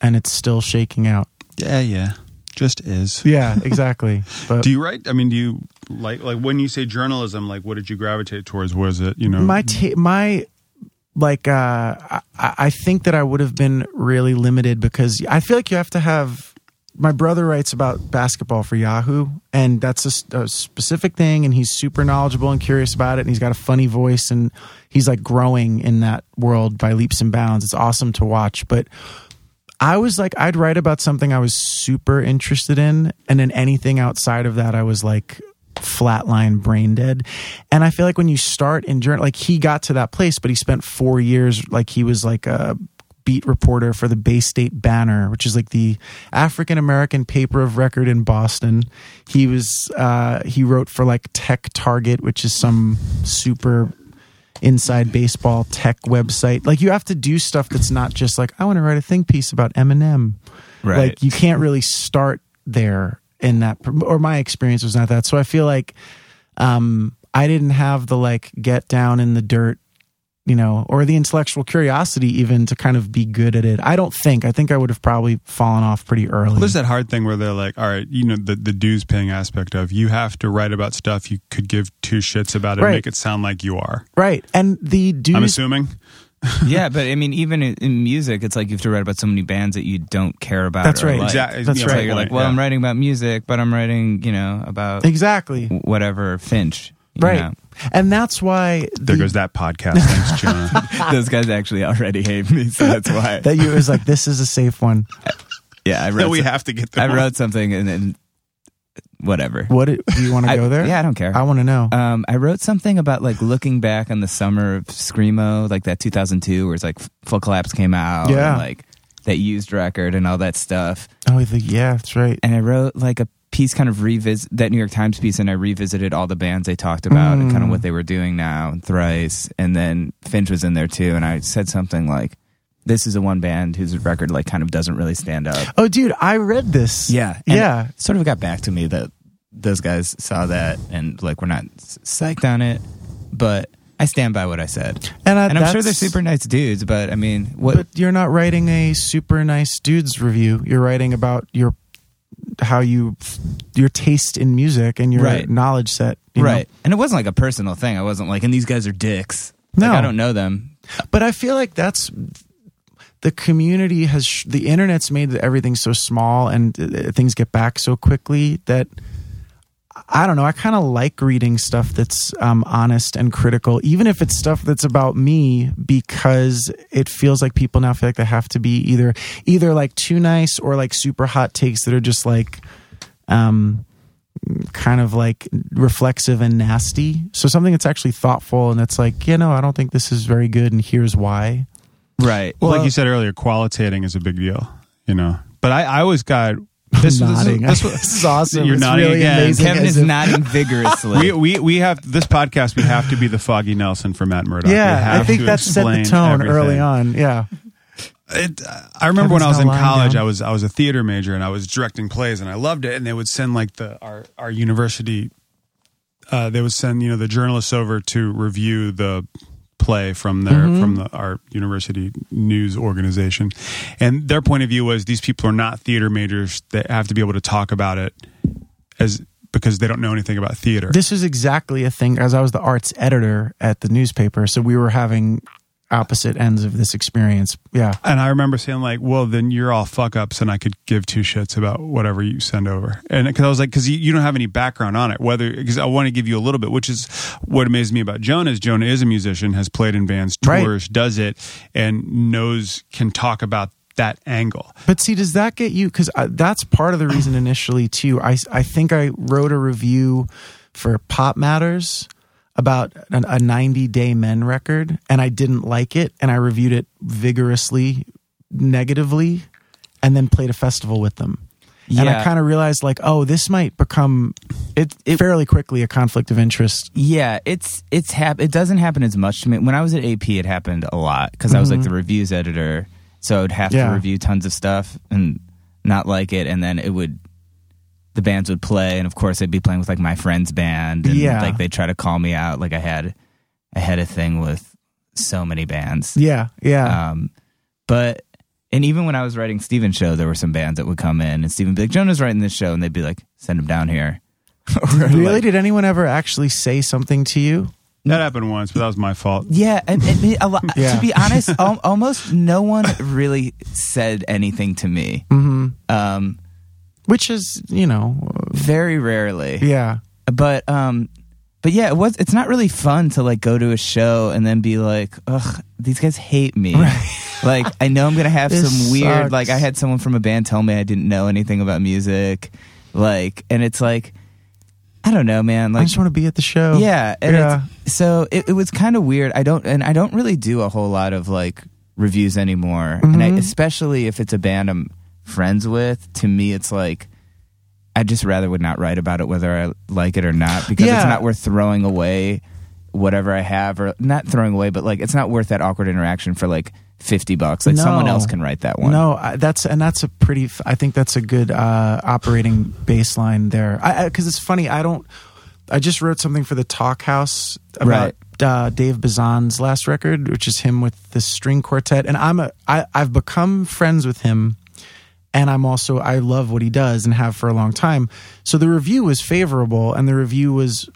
and it's still shaking out Yeah, yeah. Just is. yeah exactly but Do you write? I mean, do you like like when you say journalism? Like, what did you gravitate towards? Was it you know? my ta- my like uh I, I think that i would have been really limited because i feel like you have to have my brother writes about basketball for yahoo and that's a specific thing and he's super knowledgeable and curious about it and he's got a funny voice and he's like growing in that world by leaps and bounds it's awesome to watch but I was like, I'd write about something I was super interested in, and then anything outside of that, I was like flatline brain dead. And I feel like when you start in journal, like he got to that place, but he spent four years, like he was like a beat reporter for the Bay State Banner, which is like the African American paper of record in Boston. He was uh, he wrote for like Tech Target, which is some super inside baseball tech website. Like you have to do stuff that's not just like I want to write a think piece about Eminem. Right. Like you can't really start there in that or my experience was not that. So I feel like um I didn't have the like get down in the dirt you know, or the intellectual curiosity even to kind of be good at it. I don't think. I think I would have probably fallen off pretty early. Well, there's that hard thing where they're like, all right, you know, the, the dues paying aspect of you have to write about stuff you could give two shits about it Right. and make it sound like you are. right. And the dues. I'm assuming. yeah, but I mean, even in, in music, it's like you have to write about so many bands that you don't care about. That's right. like. Exactly. That's Yeah, right. You're like, well, yeah. I'm writing about music, but I'm writing, you know, about Exactly. whatever Finch. Right. And that's why There the- goes that podcast. Thanks, Jonah. Those guys actually already hate me, so that's why. that you was like this is a safe one. yeah, I wrote. we some- have to get I them. wrote something, and then whatever. What do you want to go there? Yeah, I don't care. I want to know. Um, I wrote something about like looking back on the summer of screamo, like that 2002, where it's like Full Collapse came out, Yeah. and, like that used record and all that stuff. oh, the, yeah, that's right. And I wrote like a piece, kind of revisit that New York Times piece, and I revisited all the bands they talked about and kind of Mm. what they were doing now, and Thrice, and then Finch was in there too, and I said something like, "This is a one band whose record like kind of doesn't really stand up." Oh, dude, I read this. Yeah, yeah. it sort of got back to me that those guys saw that and like we're not psyched on it, but I stand by what I said. And, I, I'm sure they're super nice dudes, but I mean, what? But you're not writing a super nice dudes review. You're writing about your how you your taste in music and your Right. knowledge set. you know? right, and it wasn't like a personal thing. I wasn't like, and these guys are dicks. No. like, I don't know them. But I feel like that's the community has sh- the internet's made everything so small and uh, things get back so quickly that I don't know. I kind of like reading stuff that's um, honest and critical, even if it's stuff that's about me, because it feels like people now feel like they have to be either either like too nice or like super hot takes that are just like um kind of like reflexive and nasty. So something that's actually thoughtful and that's like, you know, I don't think this is very good and here's why. Right. Well, like you said earlier, qualitating is a big deal, you know. But I, I always got this. nodding. This, This, this, is awesome. You're It's nodding really again. amazing. Kevin is if- nodding vigorously. we, we we have this podcast. We have to be the Foggy Nelson for Matt Murdock. We Yeah, I think to that set the tone everything. early on. Yeah. It, I remember when I was in Kevin's not lying college, down. I was I was a theater major and I was directing plays and I loved it. And they would send like the our our university, uh, they would send you know the journalists over to review the play from their Mm-hmm. from the, our university news organization, and their point of view was these people are not theater majors; they have to be able to talk about it as because they don't know anything about theater. This is exactly a thing as I was the arts editor at the newspaper. So we were having opposite ends of this experience. Yeah. And I remember saying like, "Well, then you're all fuck ups, and I could give two shits about whatever you send over." And because I was like, "Because you, you don't have any background on it, whether because I want to give you a little bit." Which is what amazed me about Jonah is Jonah is a musician, has played in bands, Right. tours, does it, and knows can talk about that angle. But see, does that get you? Because that's part of the reason initially too. I I think I wrote a review for Pop Matters about an, a 90 Day Men record, and I didn't like it, and I reviewed it vigorously, negatively, and then played a festival with them. And I kind of realized, like, oh, this might become it, it fairly quickly a conflict of interest. Yeah, it's it's hap- It doesn't happen as much to me. When I was at AP, it happened a lot because I was like the reviews editor, so I would have Mm-hmm. Yeah. to review tons of stuff and not like it, and then it would the bands would play, and of course I'd be playing with like my friend's band, and Yeah. like they'd try to call me out. Like I had I had a thing with so many bands, Yeah, yeah. um, but. And even when I was writing Steven's show, there were some bands that would come in, and Steven would be like, "Jonah's writing this show," and they'd be like, "Send him down here." Or, really? like- Did anyone ever actually say something to you? That happened once, but that was my fault. Yeah, and, and a lot, Yeah. to be honest, al- almost no one really said anything to me. hmm Um, Which is, you know, very rarely. yeah. But um, but yeah, it was. It's not really fun to like go to a show and then be like, ugh, these guys hate me. like I know I'm gonna have some weird. sucks. Like I had someone from a band tell me I didn't know anything about music. Like, and it's like, I don't know, man. Like, I just want to be at the show. Yeah, and Yeah. It's, so it, it was kind of weird. I don't, and I don't really do a whole lot of like reviews anymore. And I, Mhm. especially if it's a band I'm friends with, to me, it's like I just rather would not write about it whether I like it or not because Yeah. it's not worth throwing away whatever I have or not throwing away, but like it's not worth that awkward interaction for like fifty bucks. Like someone else can write that one. No, I, that's and that's a pretty. I think that's a good uh, operating baseline there. I because it's funny. I don't. I just wrote something for the Talk House about uh, Dave Bazan's last record, which is him with the string quartet, and I'm a. I, I've become friends with him, and I'm also I love what he does and have for a long time. So the review was favorable, and the review was,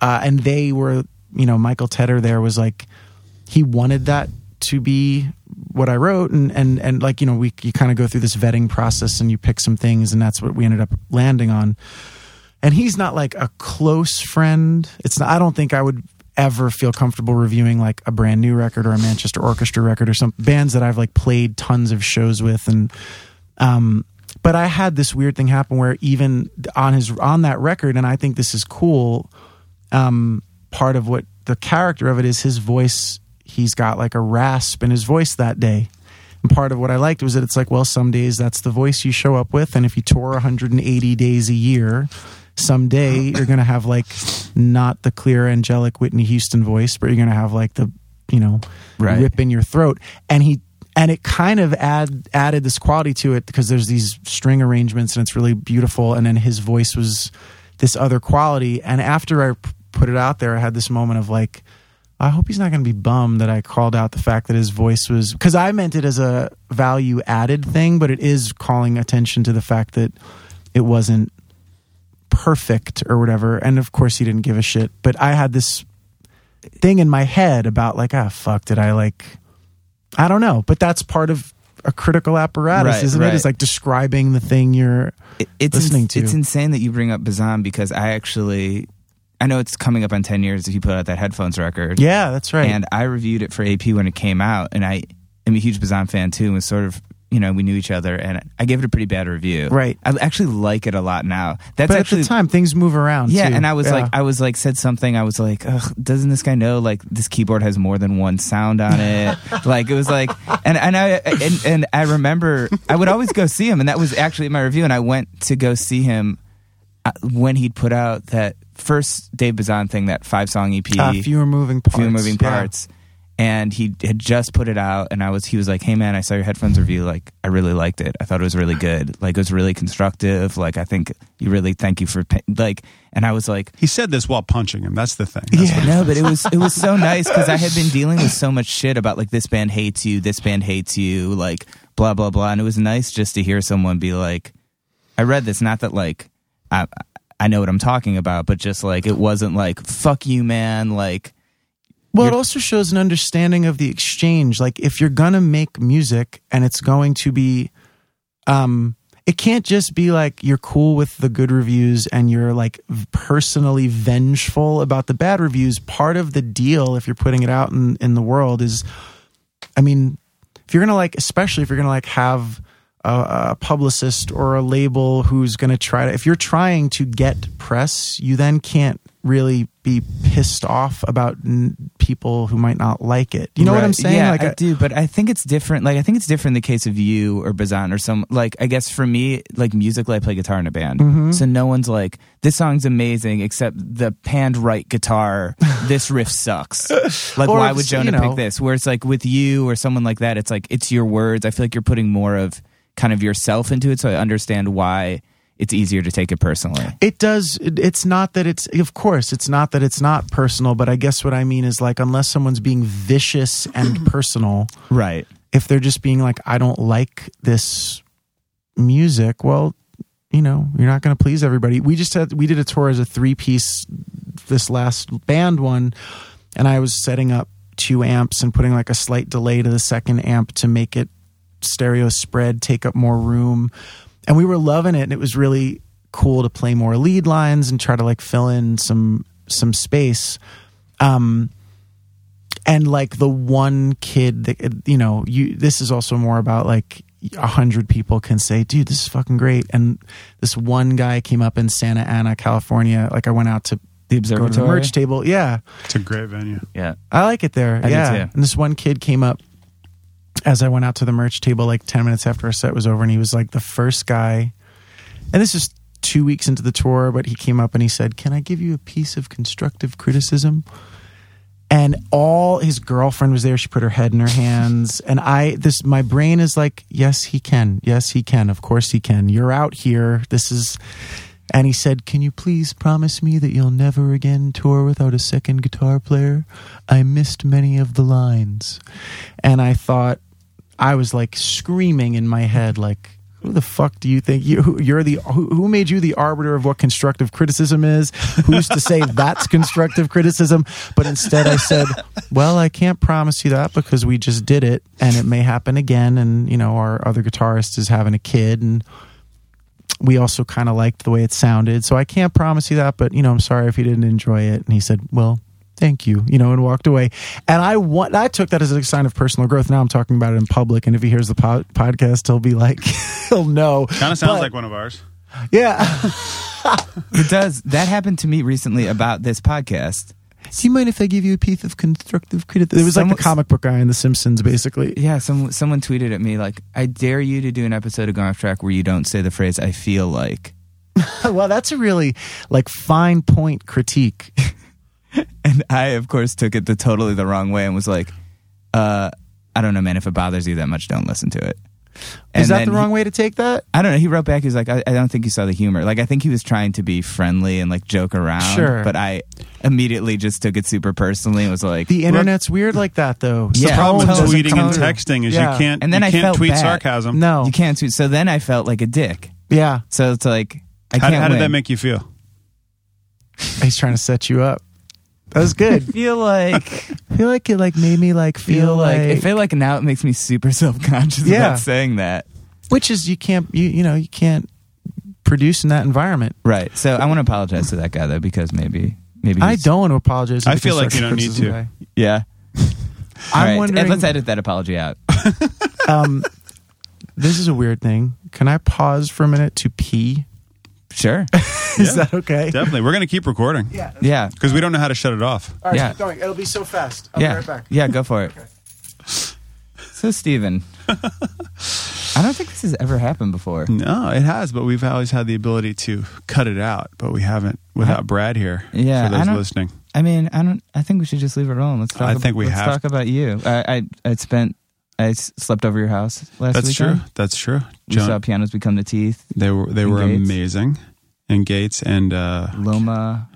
uh, and they were, you know, Michael Tedder there was like, he wanted that to be what I wrote, and and and like you know, we you kind of go through this vetting process, and you pick some things, and that's what we ended up landing on. And he's not like a close friend. It's not. I don't think I would ever feel comfortable reviewing like a brand new record or a Manchester Orchestra record or some bands that I've like played tons of shows with and um but I had this weird thing happen where even on his on that record, and I think this is cool. Um, part of what the character of it is his voice. He's got like a rasp in his voice that day. And part of what I liked was that it's like, well, some days that's the voice you show up with, and if you tour 180 days a year, someday you're gonna have like not the clear angelic Whitney Houston voice, but you're gonna have like the you know Right. rip in your throat. And he and it kind of add added this quality to it because there's these string arrangements and it's really beautiful. And then his voice was this other quality. And after I put it out there, I had this moment of like, I hope he's not going to be bummed that I called out the fact that his voice was because I meant it as a value added thing, but it is calling attention to the fact that it wasn't perfect or whatever. And of course, he didn't give a shit. But I had this thing in my head about like, ah, fuck, did I like, I don't know. But that's part of a critical apparatus, Right, isn't it? It's like describing the thing you're. It- it's listening ins- to. It's insane that you bring up Bazan because I actually, I know it's coming up on ten years that he put out that headphones record. Yeah, that's right. And I reviewed it for AP when it came out, and I am a huge Bazan fan too, and was sort of. You know, we knew each other, and I gave it a pretty bad review. Right. I actually like it a lot now. That's but actually at the time, things move around. Yeah, too. and I was Yeah. like, I was like, said something. I was like, Ugh, doesn't this guy know like this keyboard has more than one sound on it? like it was like, and and I and, and I remember I would always go see him, and that was actually my review. And I went to go see him uh, when he'd put out that first Dave Bazan thing, that five song EP, uh, fewer moving parts. few moving Yeah. And he had just put it out, and I was. He was like, "Hey man, I saw your headphones review. Like, I really liked it. I thought it was really good. Like, it was really constructive. Like, I think you really thank you for like." And I was like, He said this while punching him. That's the thing. That's Yeah. no, but it was it was so nice because I had been dealing with so much shit about like this band hates you, this band hates you, like blah blah blah, and it was nice just to hear someone be like, I read this, not that like I I know what I'm talking about, but just like it wasn't like fuck you, man, like Well, it also shows an understanding of the exchange. Like if you're gonna make music and it's going to be, um, it can't just be like you're cool with the good reviews and you're like personally vengeful about the bad reviews. Part of the deal, if you're putting it out in in the world, is, I mean, if you're gonna like, especially if you're gonna like have a, a publicist or a label who's gonna try to, if you're trying to get press, you then can't really be pissed off about n- people who might not like it. You know what I'm saying? Yeah, like I, do, but I think it's different. Like I think it's different in the case of you or Bazan or some. Like I guess for me, like musically, I play guitar in a band, Mm-hmm. so no one's like this song's amazing except the panned right guitar. this riff sucks. Like why would Jonah you know- pick this? Where it's like with you or someone like that, it's like it's your words. I feel like you're putting more of kind of yourself into it, so I understand why it's easier to take it personally. It does. It's not that it's, of course, it's not that it's not personal, but I guess what I mean is like, unless someone's being vicious and personal, Right. if they're just being like, I don't like this music, well, you know, you're not going to please everybody. We just had, we did a tour as a three piece, this last band one, and I was setting up two amps and putting like a slight delay to the second amp to make it stereo spread, take up more room. And we were loving it. And it was really cool to play more lead lines and try to like fill in some, some space. Um, and like the one kid that you know you this is also more about like a hundred people can say dude this is fucking great and this one guy came up in santa ana california like i went out to The go to the observatory. merch table yeah It's a great venue. Yeah. i like it there I yeah and this one kid came up as i went out to the merch table like 10 minutes after our set was over and he was like the first guy. And this is two weeks into the tour but he came up and he said can i give you a piece of constructive criticism? And all his girlfriend was there. She put her head in her hands. And i this my brain is like yes he can. Yes he can. Of course he can. You're out here. This is and he said can you please promise me that you'll never again tour without a second guitar player? I missed many of the lines. And i thought i was like screaming in my head like who the fuck do you think you you're the who, who made you the arbiter of what constructive criticism is? Who's to say that's constructive criticism? But instead i said well i can't promise you that because we just did it and it may happen again and you know our other guitarist is having a kid and we also kind of liked the way it sounded. So i can't promise you that but you know i'm sorry if you didn't enjoy it. And he said well thank you, you know, and walked away. And I want, I took that as a sign of personal growth. Now I'm talking about it in public. And if he hears the po- podcast, he'll be like, he'll know. Kind of sounds But- like one of ours. Yeah. It does. That happened to me recently about this podcast. Do you mind if I give you a piece of constructive criticism? It was like the comic book guy in The Simpsons, basically. Yeah, some someone tweeted at me like, "I dare you to do an episode of Going Off Track where you don't say the phrase I feel like." well, that's a really like fine point critique. And I, of course, took it the totally the wrong way and was like, uh, "I don't know, man. If it bothers you that much, don't listen to it." Is that the wrong he- way to take that? I don't know. He wrote back. He was like, I, "I don't think you saw the humor." Like, I think he was trying to be friendly and like joke around. Sure. But I immediately just took it super personally and was like, The internet's weird like that, though. Yeah. The problem with tweeting and texting is Yeah. you can't. And then you I can't felt tweet bad. sarcasm. No. "You can't." tweet." So then I felt like a dick. Yeah. So it's like, I How, can't. how did win. that make you feel? He's trying to set you up. That was good. feel like I feel like it like made me like feel, feel like like, I feel like now it makes me super self conscious Yeah. about saying that. which is you can't you you know you can't produce in that environment. Right. So I want to apologize to that guy though because maybe maybe I don't want to apologize. to I feel like you don't need to. criticism Yeah. I'm All right, wondering- Let's edit that apology out. Um, this is a weird thing. Can I pause for a minute to pee? Sure. Is Yeah. that okay? Definitely. We're going to keep recording Yeah. Yeah. because we don't know how to shut it off. All right, Yeah. keep going. It'll be so fast. I'll yeah. be right back. Yeah. Go for it. So Steven, I don't think this has ever happened before. No, it has, but we've always had the ability to cut it out, but we haven't without Brad here. Yeah, for I those don't- listening. I mean, I don't. I think we should just leave it rolling. Let's talk. I ab- think we let's have talk about you. I, I I spent. I s- slept over your house last night. That's weekend. true. That's true. We saw pianos become the teeth. they were they were Gates. amazing, and Gates and uh, Loma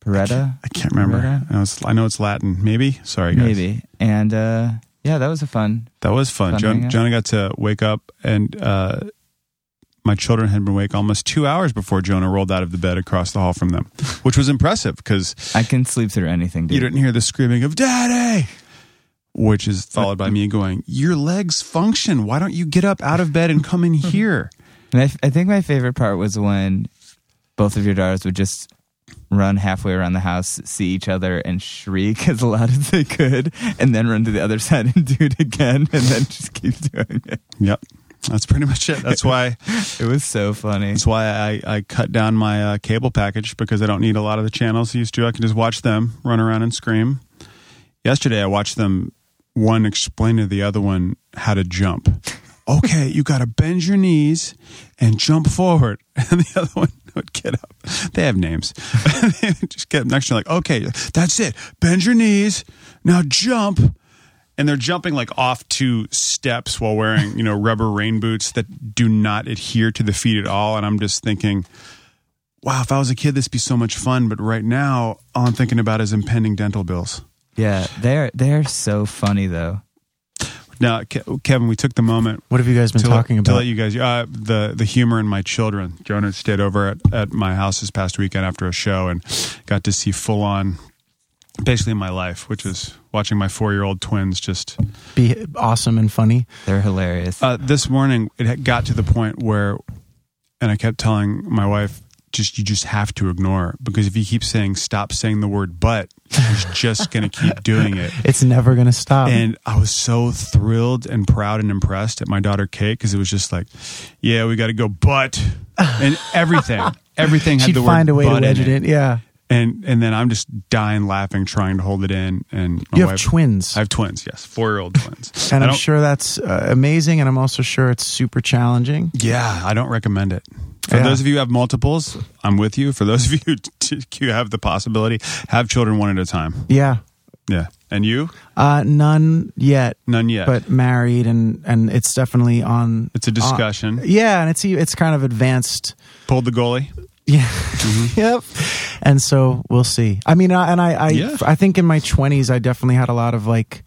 Prieta. I can't remember. I know, it's, I know it's Latin. Maybe. Sorry, guys. maybe. And uh, yeah, that was a fun. That was fun. Fun. Jonah got to wake up, and uh, my children had been awake almost two hours before Jonah rolled out of the bed across the hall from them, which was impressive because I can sleep through anything, dude. you didn't hear the screaming of "Daddy," which is followed by me going, "Your legs function. Why don't you get up out of bed and come in here?" And I, I think my favorite part was when both of your daughters would just run halfway around the house, see each other, and shriek as loud as they could, and then run to the other side and do it again, and then just keep doing it. Yep, that's pretty much it. That's why. It was so funny. That's why I, I cut down my uh, cable package because I don't need a lot of the channels I used to. I can just watch them run around and scream. Yesterday, I watched them one explain to the other one how to jump. Okay, you got to bend your knees and jump forward. And the other one would get up. They have names. just get next to like, okay, that's it. Bend your knees. Now jump. And they're jumping like off two steps while wearing, you know, rubber rain boots that do not adhere to the feet at all. And I'm just thinking, wow, if I was a kid, this would be so much fun. But right now, all I'm thinking about is impending dental bills. Yeah, they're they're so funny though. Now, Ke- Kevin, we took the moment What have you guys been to, talking to about? let you guys uh, the the humor in my children. Jonah stayed over at, at my house this past weekend after a show and got to see full on, basically my life, which is watching my four year old twins just. Be awesome and funny. They're hilarious. Uh, this morning, it got to the point where, and I kept telling my wife, just you just have to ignore because if you keep saying stop saying the word but, he's just going to keep doing it. It's never going to stop. And I was so thrilled and proud and impressed at my daughter Kate because it was just like, yeah, we got to go, but and everything, everything had She'd the find a way to wedge it in. Yeah. And and then I'm just dying laughing, trying to hold it in. And my You have wife, twins. I have twins, yes, four year old twins. and I'm sure that's uh, amazing. And I'm also sure it's super challenging. Yeah, I don't recommend it. For Yeah. those of you who have multiples, I'm with you. For those of you who have the possibility, have children one at a time. Yeah. Yeah. And you? Uh, none yet, None yet. but married, and and it's definitely on. it's a discussion. uh, yeah, and it's it's kind of advanced. Pulled the goalie. Yeah. Mm-hmm. yep. And so we'll see. I mean, and I I, Yeah. I think in my 20s I definitely had a lot of like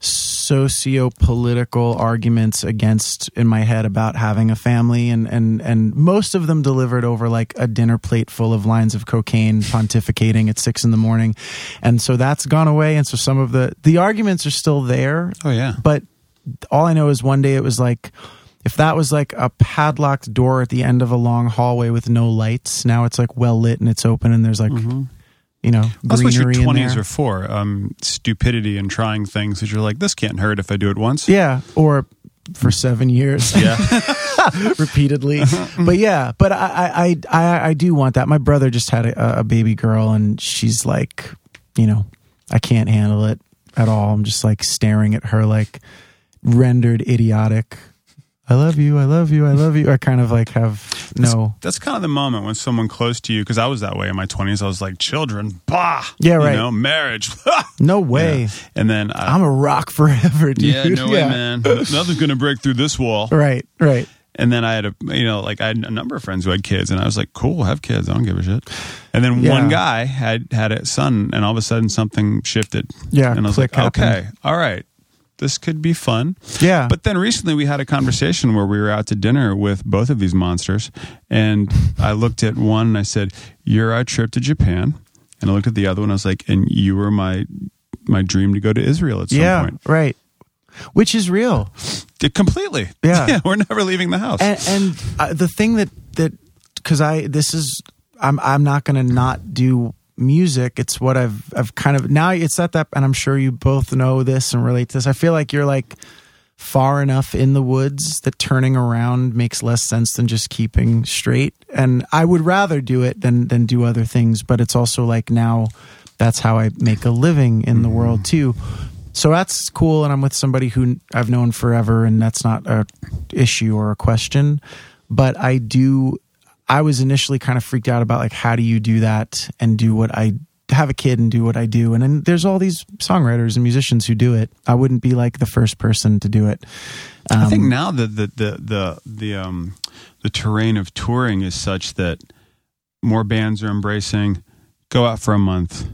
socio-political arguments against in my head about having a family and and and most of them delivered over like a dinner plate full of lines of cocaine pontificating at six in the morning and so that's gone away and so some of the the arguments are still there Oh yeah. but all I know is one day it was like if that was like a padlocked door at the end of a long hallway with no lights, now it's like well lit and it's open and there's like you know, That's what your twenties are for. Um, stupidity and trying things that you're like, this can't hurt if I do it once. Yeah, or for seven years. Yeah. repeatedly. but yeah, but I, I, I, I do want that. My brother just had a, a baby girl, and she's like, you know, I can't handle it at all. I'm just like staring at her, like rendered idiotic. I love you. I love you. I love you. I kind of like have no. That's kind of the moment when someone close to you, because I was that way in my 20s. I was like, children, bah. Yeah, You right. know, marriage. No way. Yeah. And then, uh, I'm a rock forever, dude. yeah, no way, man. Nothing's going to break through this wall. Right, right. And then I had a, you know, like I had a number of friends who had kids, and I was like, cool, have kids. I don't give a shit. And then Yeah. one guy had had a son, and all of a sudden something shifted. Yeah, And I was like, happened. okay, all right. This could be fun. Yeah. But then recently we had a conversation where we were out to dinner with both of these monsters. And I looked at one and I said, You're our trip to Japan. And I looked at the other one. I was like, And you were my my dream to go to Israel at some yeah, point. right. Which is real. D- Completely. Yeah. We're never leaving the house. and, and uh, the thing that that because I this is I'm I'm not going to not do music. It's what I've I've kind of now it's at that, and I'm sure you both know this and relate to this. I feel like you're like far enough in the woods that turning around makes less sense than just keeping straight. And I would rather do it than than do other things. But it's also like now that's how I make a living in the mm-hmm. world too. So that's cool, and I'm with somebody who I've known forever, and that's not a issue or a question. But I do. I was initially kind of freaked out about like how do you do that and do what I have a kid and do what I do, and then there's all these songwriters and musicians who do it. I wouldn't be like the first person to do it. Um, I think now the the the the the um the terrain of touring is such that more bands are embracing go out for a month,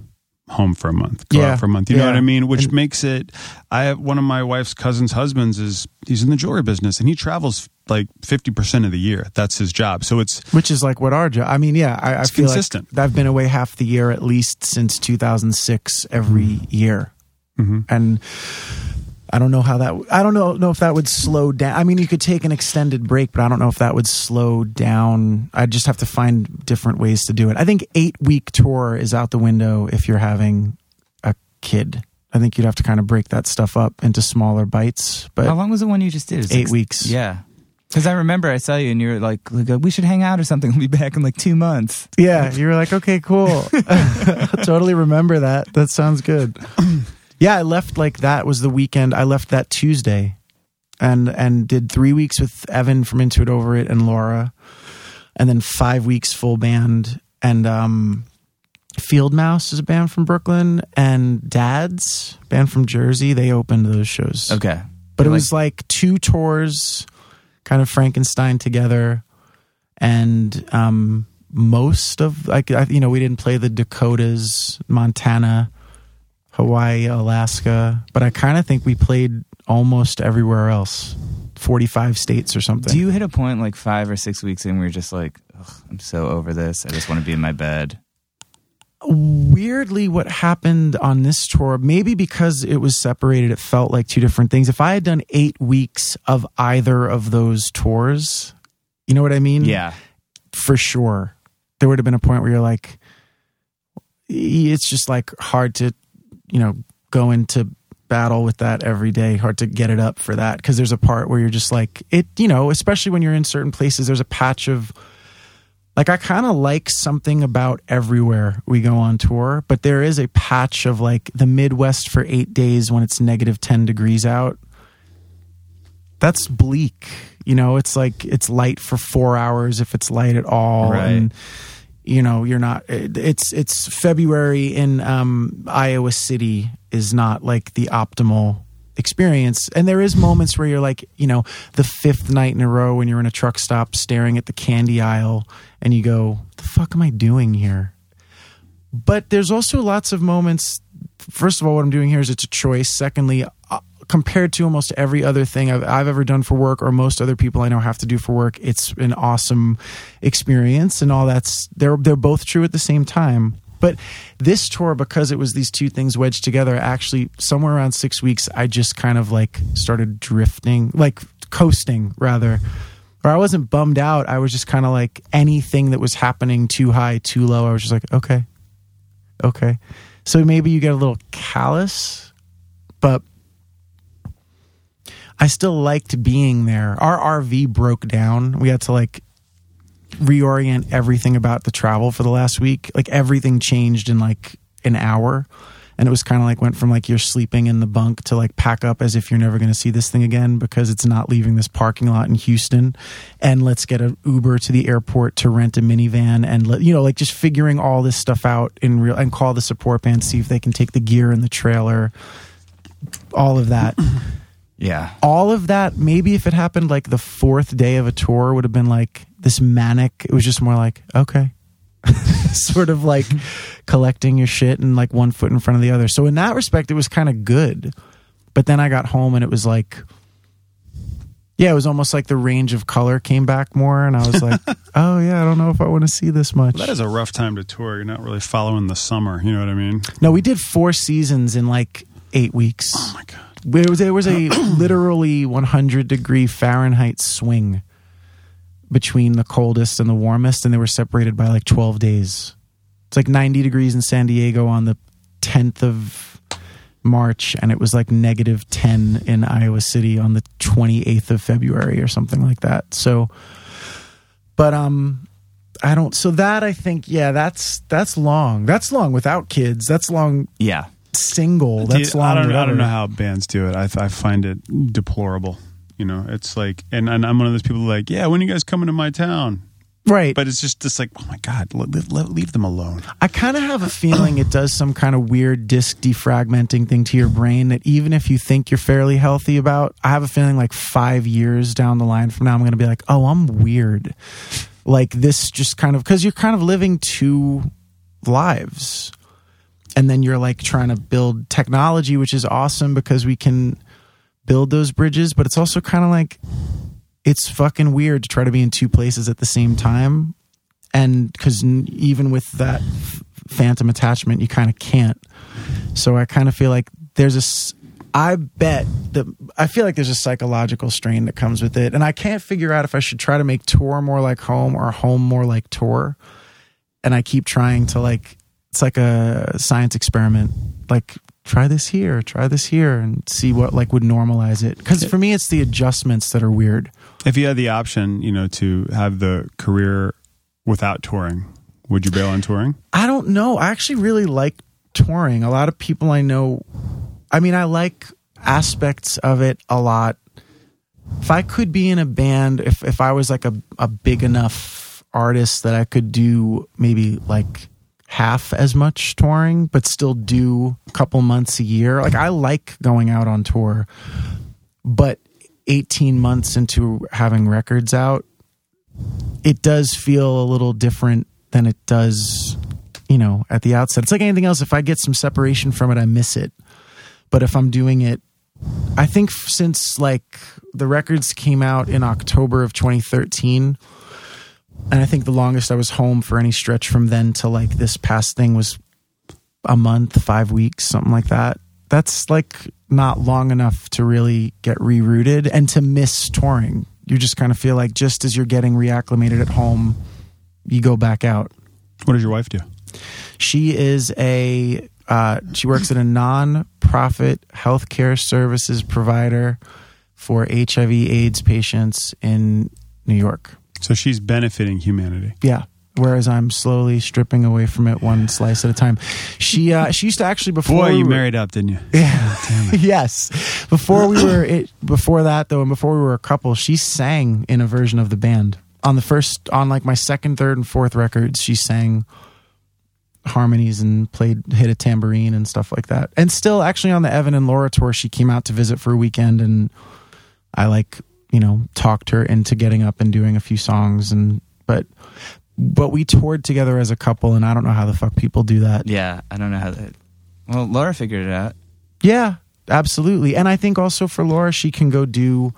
home for a month, go Yeah, out for a month. You know what I mean? Which And- makes it. I have one of my wife's cousin's husbands is he's in the jewelry business and he travels like fifty percent of the year. That's his job. So it's which is like what our job. I mean, yeah, I, I feel consistent. like I've been away half the year at least since 2006 every year, Mhm. and I don't know how that. I don't know know if that would slow down. I mean, you could take an extended break, but I don't know if that would slow down. I'd just have to find different ways to do it. I think eight week tour is out the window if you're having a kid. I think you'd have to kind of break that stuff up into smaller bites. But How long was the one you just did? Eight like- weeks. Yeah. Because I remember I saw you and you were like, like, we should hang out or something. We'll be back in like two months. Yeah, you were like, okay, cool. totally remember that. That sounds good. yeah, I left like that was the weekend. I left that Tuesday, and and did three weeks with Evan from Into It Over It and Laura, and then five weeks full band. And um, Field Mouse is a band from Brooklyn, and Dad's band from Jersey. They opened those shows. Okay. But it Like- was like two tours, kind of Frankenstein together, and um, most of like I- you know we didn't play the Dakotas, Montana, Hawaii, Alaska, but I kind of think we played almost everywhere else, forty five states or something. Do you hit a point like five or six weeks in where you're just like, Ugh, I'm so over this. I just want to be in my bed. weirdly what happened on this tour maybe because it was separated it felt like two different things if i had done eight weeks of either of those tours you know what i mean Yeah. for sure there would have been a point where you're like it's just like hard to you know go into battle with that every day hard to get it up for that because there's a part where you're just like it you know especially when you're in certain places there's a patch of like I kind of like something about everywhere we go on tour, but there is a patch of like the Midwest for eight days when it's negative 10 degrees out. That's bleak. You know, it's like it's light for four hours if it's light at all. Right. And, you know, you're not, it's, it's February in um, Iowa City is not like the optimal experience. And there is moments where you're like, you know, the fifth night in a row when you're in a truck stop staring at the candy aisle and you go, the fuck am I doing here? But there's also lots of moments. First of all, what I'm doing here is it's a choice. Secondly, compared to almost every other thing I've, I've ever done for work or most other people I know have to do for work, it's an awesome experience and all that's they're they're both true at the same time. But this tour, because it was these two things wedged together, actually somewhere around six weeks, I just kind of like started drifting, like coasting rather. Or I wasn't bummed out. I was just kind of like anything that was happening too high, too low. I was just like, okay, okay. So maybe you get a little callous, but I still liked being there. Our RV broke down. We had to like reorient everything about the travel for the last week. Like everything changed in like an hour. And it was kind of like went from like you're sleeping in the bunk to like pack up as if you're never going to see this thing again because it's not leaving this parking lot in Houston. And let's get an Uber to the airport to rent a minivan and let, you know, like just figuring all this stuff out in real and call the support band, see if they can take the gear in the trailer, all of that. Yeah. all of that maybe if it happened like the fourth day of a tour would have been like this manic it was just more like okay sort of like collecting your shit and like one foot in front of the other so in that respect it was kind of good but then i got home and it was like yeah it was almost like the range of color came back more and i was like oh yeah i don't know if i want to see this much That is a rough time to tour. You're not really following the summer. You know what I mean? no we did four seasons in like eight weeks Oh my god. There was, there was a literally 100 degree Fahrenheit swing between the coldest and the warmest, and they were separated by like 12 days. It's like 90 degrees in San Diego on the 10th of March, and it was like negative 10 in Iowa City on the 28th of February or something like that. So, but, um, I don't, so that I think, yeah, that's, that's long. That's long without kids. That's long Yeah. Single. That's Dude, long. I don't, I don't know how bands do it. I, I find it deplorable. You know, it's like, and, and I'm one of those people like, yeah, when are you guys coming to my town? Right. But it's just, just like, oh my god, leave them alone. I kind of have a feeling it does some kind of weird disc defragmenting thing to your brain that even if you think you're fairly healthy about, I have a feeling like five years down the line from now, I'm going to be like, oh, I'm weird. Like this just kind of, because you're kind of living two lives. And then you're like trying to build technology, which is awesome because we can build those bridges, but it's also kind of like, it's fucking weird to try to be in two places at the same time. And because even with that phantom attachment you kind of can't. So i kind of feel like there's a i bet that i feel like there's a psychological strain that comes with it. And i can't figure out if i should try to make tour more like home or home more like tour. And i keep trying to like it's like a science experiment like try this here try this here and see what like would normalize it because for me it's the adjustments that are weird If you had the option, you know, to have the career without touring, would you bail on touring? I don't know. I actually really like touring. A lot of people I know, I mean, I like aspects of it a lot. If I could be in a band, if, if I was like a, a big enough artist that I could do maybe like half as much touring, but still do a couple months a year, like I like going out on tour. But 18 months into having records out, it does feel a little different than it does, you know, at the outset. It's like anything else. If I get some separation from it, I miss it. But if I'm doing it, I think since like the records came out in October of 2013, and I think the longest I was home for any stretch from then to like this past thing was a month, five weeks, something like that. That's like not long enough to really get rerouted and to miss touring. You just kind of feel like just as you're getting reacclimated at home, you go back out. What does your wife do? She is a uh, she works at a non-profit healthcare services provider for HIV/AIDS patients in New York. So she's benefiting humanity. Yeah. Whereas I'm slowly stripping away from it one slice at a time. She uh, she used to actually before Boy, we you were- married up, didn't you? Yeah. yes. Before we were it, before that though, and before we were a couple, she sang in a version of the band. On the first on like my second, third, and fourth records, she sang harmonies and played hit a tambourine and stuff like that. And still actually on the Evan and Laura tour, she came out to visit for a weekend and I like, you know, talked her into getting up and doing a few songs and but but we toured together as a couple and I don't know how the fuck people do that. Yeah. I don't know how that. Well, Laura figured it out. Yeah, absolutely. And I think also for Laura, she can go do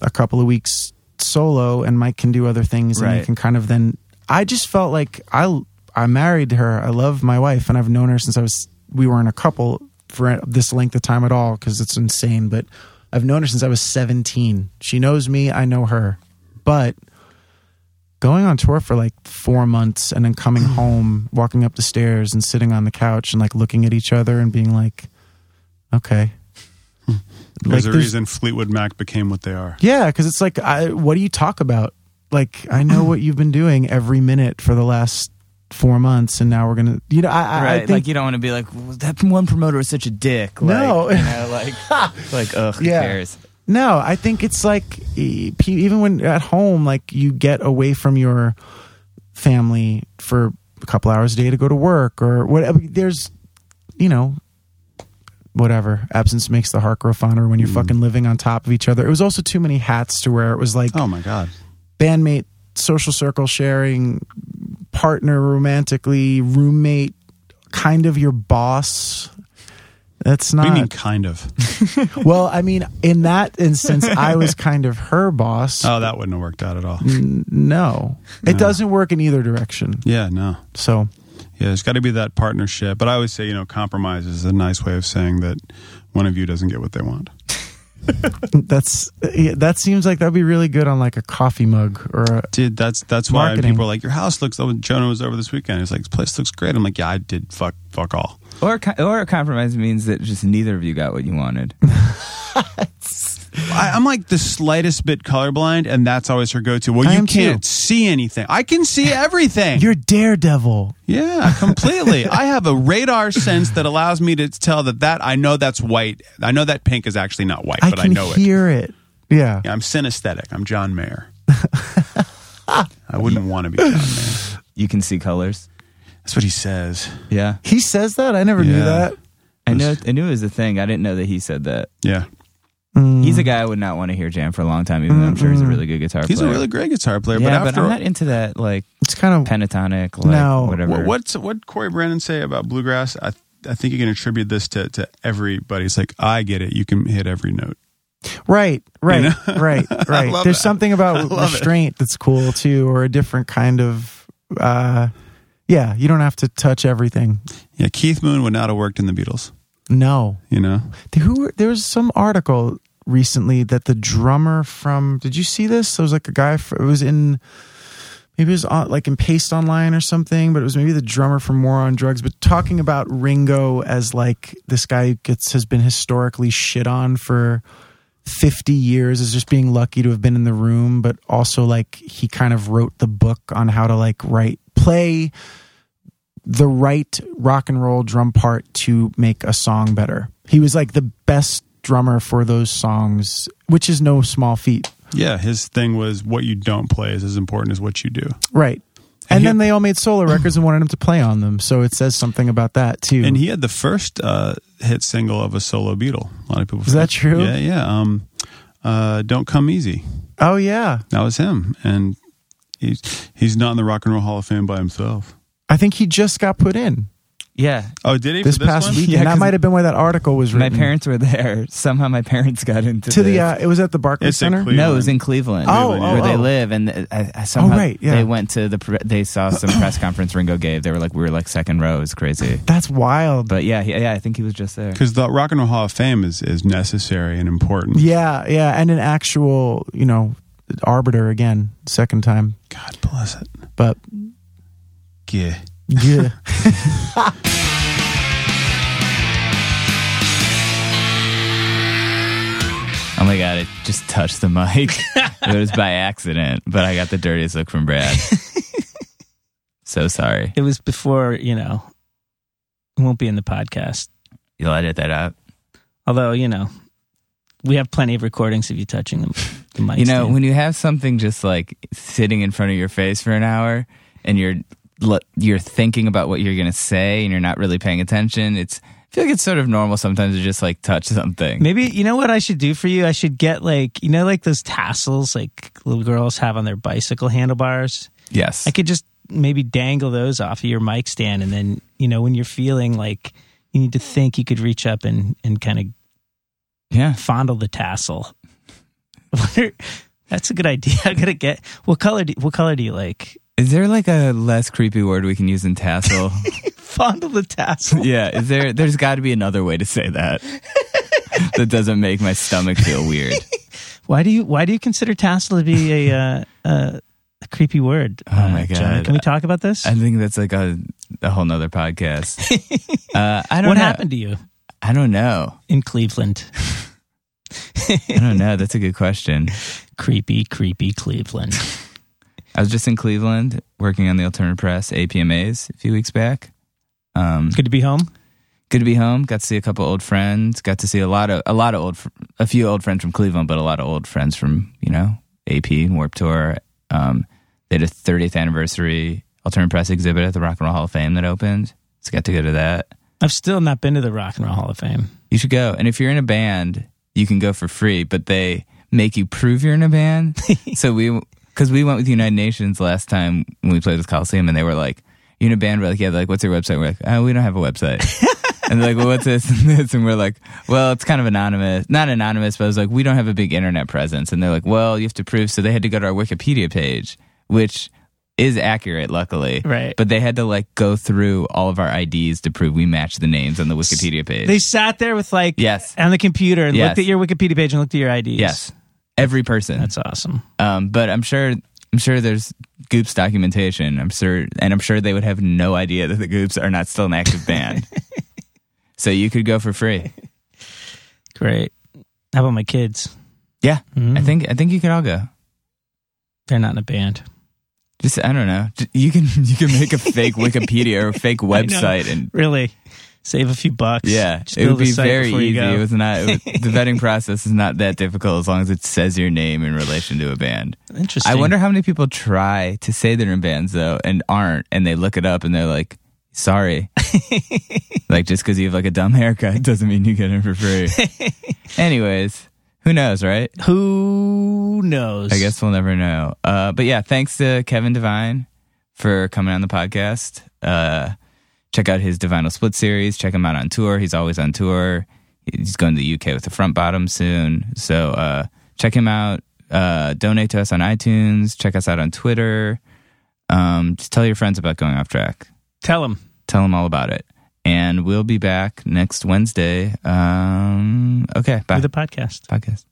a couple of weeks solo, and Mike can do other things, and they Right. can kind of then. I just felt like I I married her. I love my wife, and I've known her since I was. We weren't a couple for this length of time at all because it's insane. But I've known her since I was seventeen. She knows me. I know her, but going on tour for like four months and then coming home, walking up the stairs and sitting on the couch and like looking at each other and being like, okay. Hmm. There's a there's- reason Fleetwood Mac became what they are. Yeah, because it's like, I, what do you talk about? Like, I know what you've been doing every minute for the last four months, and now we're gonna, you know, I, I, I think, like you don't want to be like "Well, that one promoter is such a dick. Like, No. you know, like like ugh, who Yeah. cares? no, I think it's like e- pe- even when at home, like you get away from your family for a couple hours a day to go to work or whatever. There's, you know, whatever. Absence makes the heart grow fonder when you're hmm. fucking living on top of each other. It was also too many hats to wear. It was like Oh my god. bandmate, social circle sharing, partner romantically, roommate, kind of your boss. That's do you mean not kind of? well. I mean, in that instance, I was kind of her boss. Oh, that wouldn't have worked out at all. N- no, it doesn't work in either direction. Yeah, no. So Yeah, there's got to be that partnership. But I always say, you know, compromise is a nice way of saying that one of you doesn't get what they want. that's yeah, that seems like that'd be really good on like a coffee mug or a, Dude, that's that's why people are like, your house looks. Oh, Jonah was over this weekend. He's like, this place looks great. I'm like, yeah, I did. Fuck, fuck all. Or or a compromise means that just neither of you got what you wanted. I, I'm like the slightest bit colorblind, and that's always her go-to. Well, I you am can't see anything. I can see everything. you're daredevil. yeah, completely. I have a radar sense that allows me to tell that that I know that's white. I know that pink is actually not white, I but I can know it. hear it. Yeah. Yeah, I'm synesthetic. I'm John Mayer. I wouldn't want to be John Mayer. You can see colors. That's what he says. Yeah, He says that. I never knew Yeah. that. I know. I knew it was a thing. I didn't know that he said that. Yeah. Mm. He's a guy I would not want to hear jam for a long time, even though I'm sure he's a really good guitar player. He's a really great guitar player, yeah, but but, after I'm not into that like It's kind of pentatonic, like No. whatever. What, what's what Corey Brandon say about bluegrass? I I think you can attribute this to to everybody. It's like I get it. You can hit every note. right, right, know? right, right. There's that. something about love it. restraint that's cool too, or a different kind of. uh Yeah, you don't have to touch everything. Yeah, Keith Moon would not have worked in the Beatles. No, You know, There- who there was some article recently that the drummer from did you see this? There was like a guy it was in maybe it was on, like in paste online or something but it was maybe the drummer from war on drugs but talking about ringo as like this guy gets has been historically shit on for 50 years as just being lucky to have been in the room but also like he kind of wrote the book on how to like write play the right rock and roll drum part to make a song better. He was like the best drummer for those songs, which is no small feat. yeah, his thing was what you don't play is as important as what you do. Right. And And he- then they all made solo records and wanted him to play on them. So it says something about that too. And he had the first uh, hit single of a solo Beatle. A lot of people. Is that true? Yeah, yeah. Um, uh, don't come easy. oh yeah. That was him, and he's he's not in the Rock and Roll Hall of Fame by himself. I think he just got put in yeah, Oh, did he? this, for past one? weekend. Yeah, that 'cause might have been why that article was my parents were there. Somehow my parents got into to the this. uh, it was at the Barclays It's Center. No, it was in Cleveland. Oh, Cleveland, oh, where they oh. live, and I, I somehow right, yeah. they went to the. pre- They saw some press conference Ringo gave. They were like, we were like second row. It was crazy. That's wild. But yeah, he, yeah, I think he was just there. Because the Rock and Roll Hall of Fame is is necessary and important. yeah, yeah, and an actual, you know, arbiter again, second time. God bless it. But Yeah. yeah. Oh my god, it just touched the mic. it was by accident, but I got the dirtiest look from Brad. so sorry. It was before, you know, it won't be in the podcast. You'll edit that out. Although, you know, we have plenty of recordings of you touching the, the mic. You know, stand. when you have something just like sitting in front of your face for an hour and you're l- you're thinking about what you're going to say and you're not really paying attention, it's I feel like it's sort of normal sometimes to just like touch something. Maybe you know what I should do for you? I should get like you know like those tassels like little girls have on their bicycle handlebars. Yes. I could just maybe dangle those off of your mic stand, and then you know when you're feeling like you need to think, you could reach up and and kind of yeah. fondle the tassel. That's a good idea. I gotta get what color? Do, what color do you like? Is there like a less creepy word we can use in tassel? Fondle the tassel. yeah. Is there there's got to be another way to say that. that doesn't make my stomach feel weird. Why do you Why do you consider tassel to be a uh, uh, a creepy word. Oh my Jonah. God. Can we talk about this? I think that's like a, a whole nother podcast. uh, I don't what know. happened to you I don't know. in Cleveland? I don't know. That's a good question. creepy, creepy Cleveland. I was just in Cleveland working on the Alternative Press APMAs a few weeks back. Um, Good to be home. good to be home. Got to see a couple old friends. Got to see a lot of a lot of old, a few old friends from Cleveland, but a lot of old friends from you know AP and Warped Tour. Um, they had a 30th anniversary Alternative Press exhibit at the Rock and Roll Hall of Fame that opened. So got to go to that. I've still not been to the Rock and Roll Hall of Fame. You should go. And if you're in a band, you can go for free, but they make you prove you're in a band. so we, because we went with United Nations last time when we played with Coliseum, and they were like, "You in a band?" We're like, "Yeah." They're like, "What's your website?" We're like, "Oh, we don't have a website." and they're like, "Well, what's this and this?" And we're like, "Well, it's kind of anonymous, not anonymous, but it's like we don't have a big internet presence." And they're like, "Well, you have to prove." So they had to go to our Wikipedia page, which is accurate, luckily. Right. But they had to like go through all of our IDs to prove we match the names on the Wikipedia page. They sat there with like Yes. on the computer and Yes. looked at your Wikipedia page and looked at your IDs. Yes, every person. That's awesome. Um, but I'm sure, I'm sure there's Goops documentation. I'm sure, and I'm sure they would have no idea that the Goops are not still an active band. so you could go for free. Great. How about my kids? Yeah, Mhm. I think I think you could all go. They're not in a band. Just I don't know. You can you can make a fake Wikipedia or a fake website and. Really? Save a few bucks. Yeah, it would be very easy. It was not it was, the vetting process is not that difficult as long as it says your name in relation to a band. Interesting. I wonder how many people try to say they're in bands though and aren't, and they look it up and they're like, "Sorry." like just because you have like a dumb haircut doesn't mean you get in for free. Anyways, who knows, right? Who knows? I guess we'll never know. Uh, but yeah, thanks to Kevin Devine for coming on the podcast. Uh, check out his Devinyl Split series. Check him out on tour. He's always on tour. He's going to the UK with the Front Bottom soon. So uh, check him out. Uh, donate to us on iTunes. Check us out on Twitter. Um, just tell your friends about going off track. Tell them. Tell them all about it. And we'll be back next Wednesday. Um, okay, bye. Do the podcast. Podcast.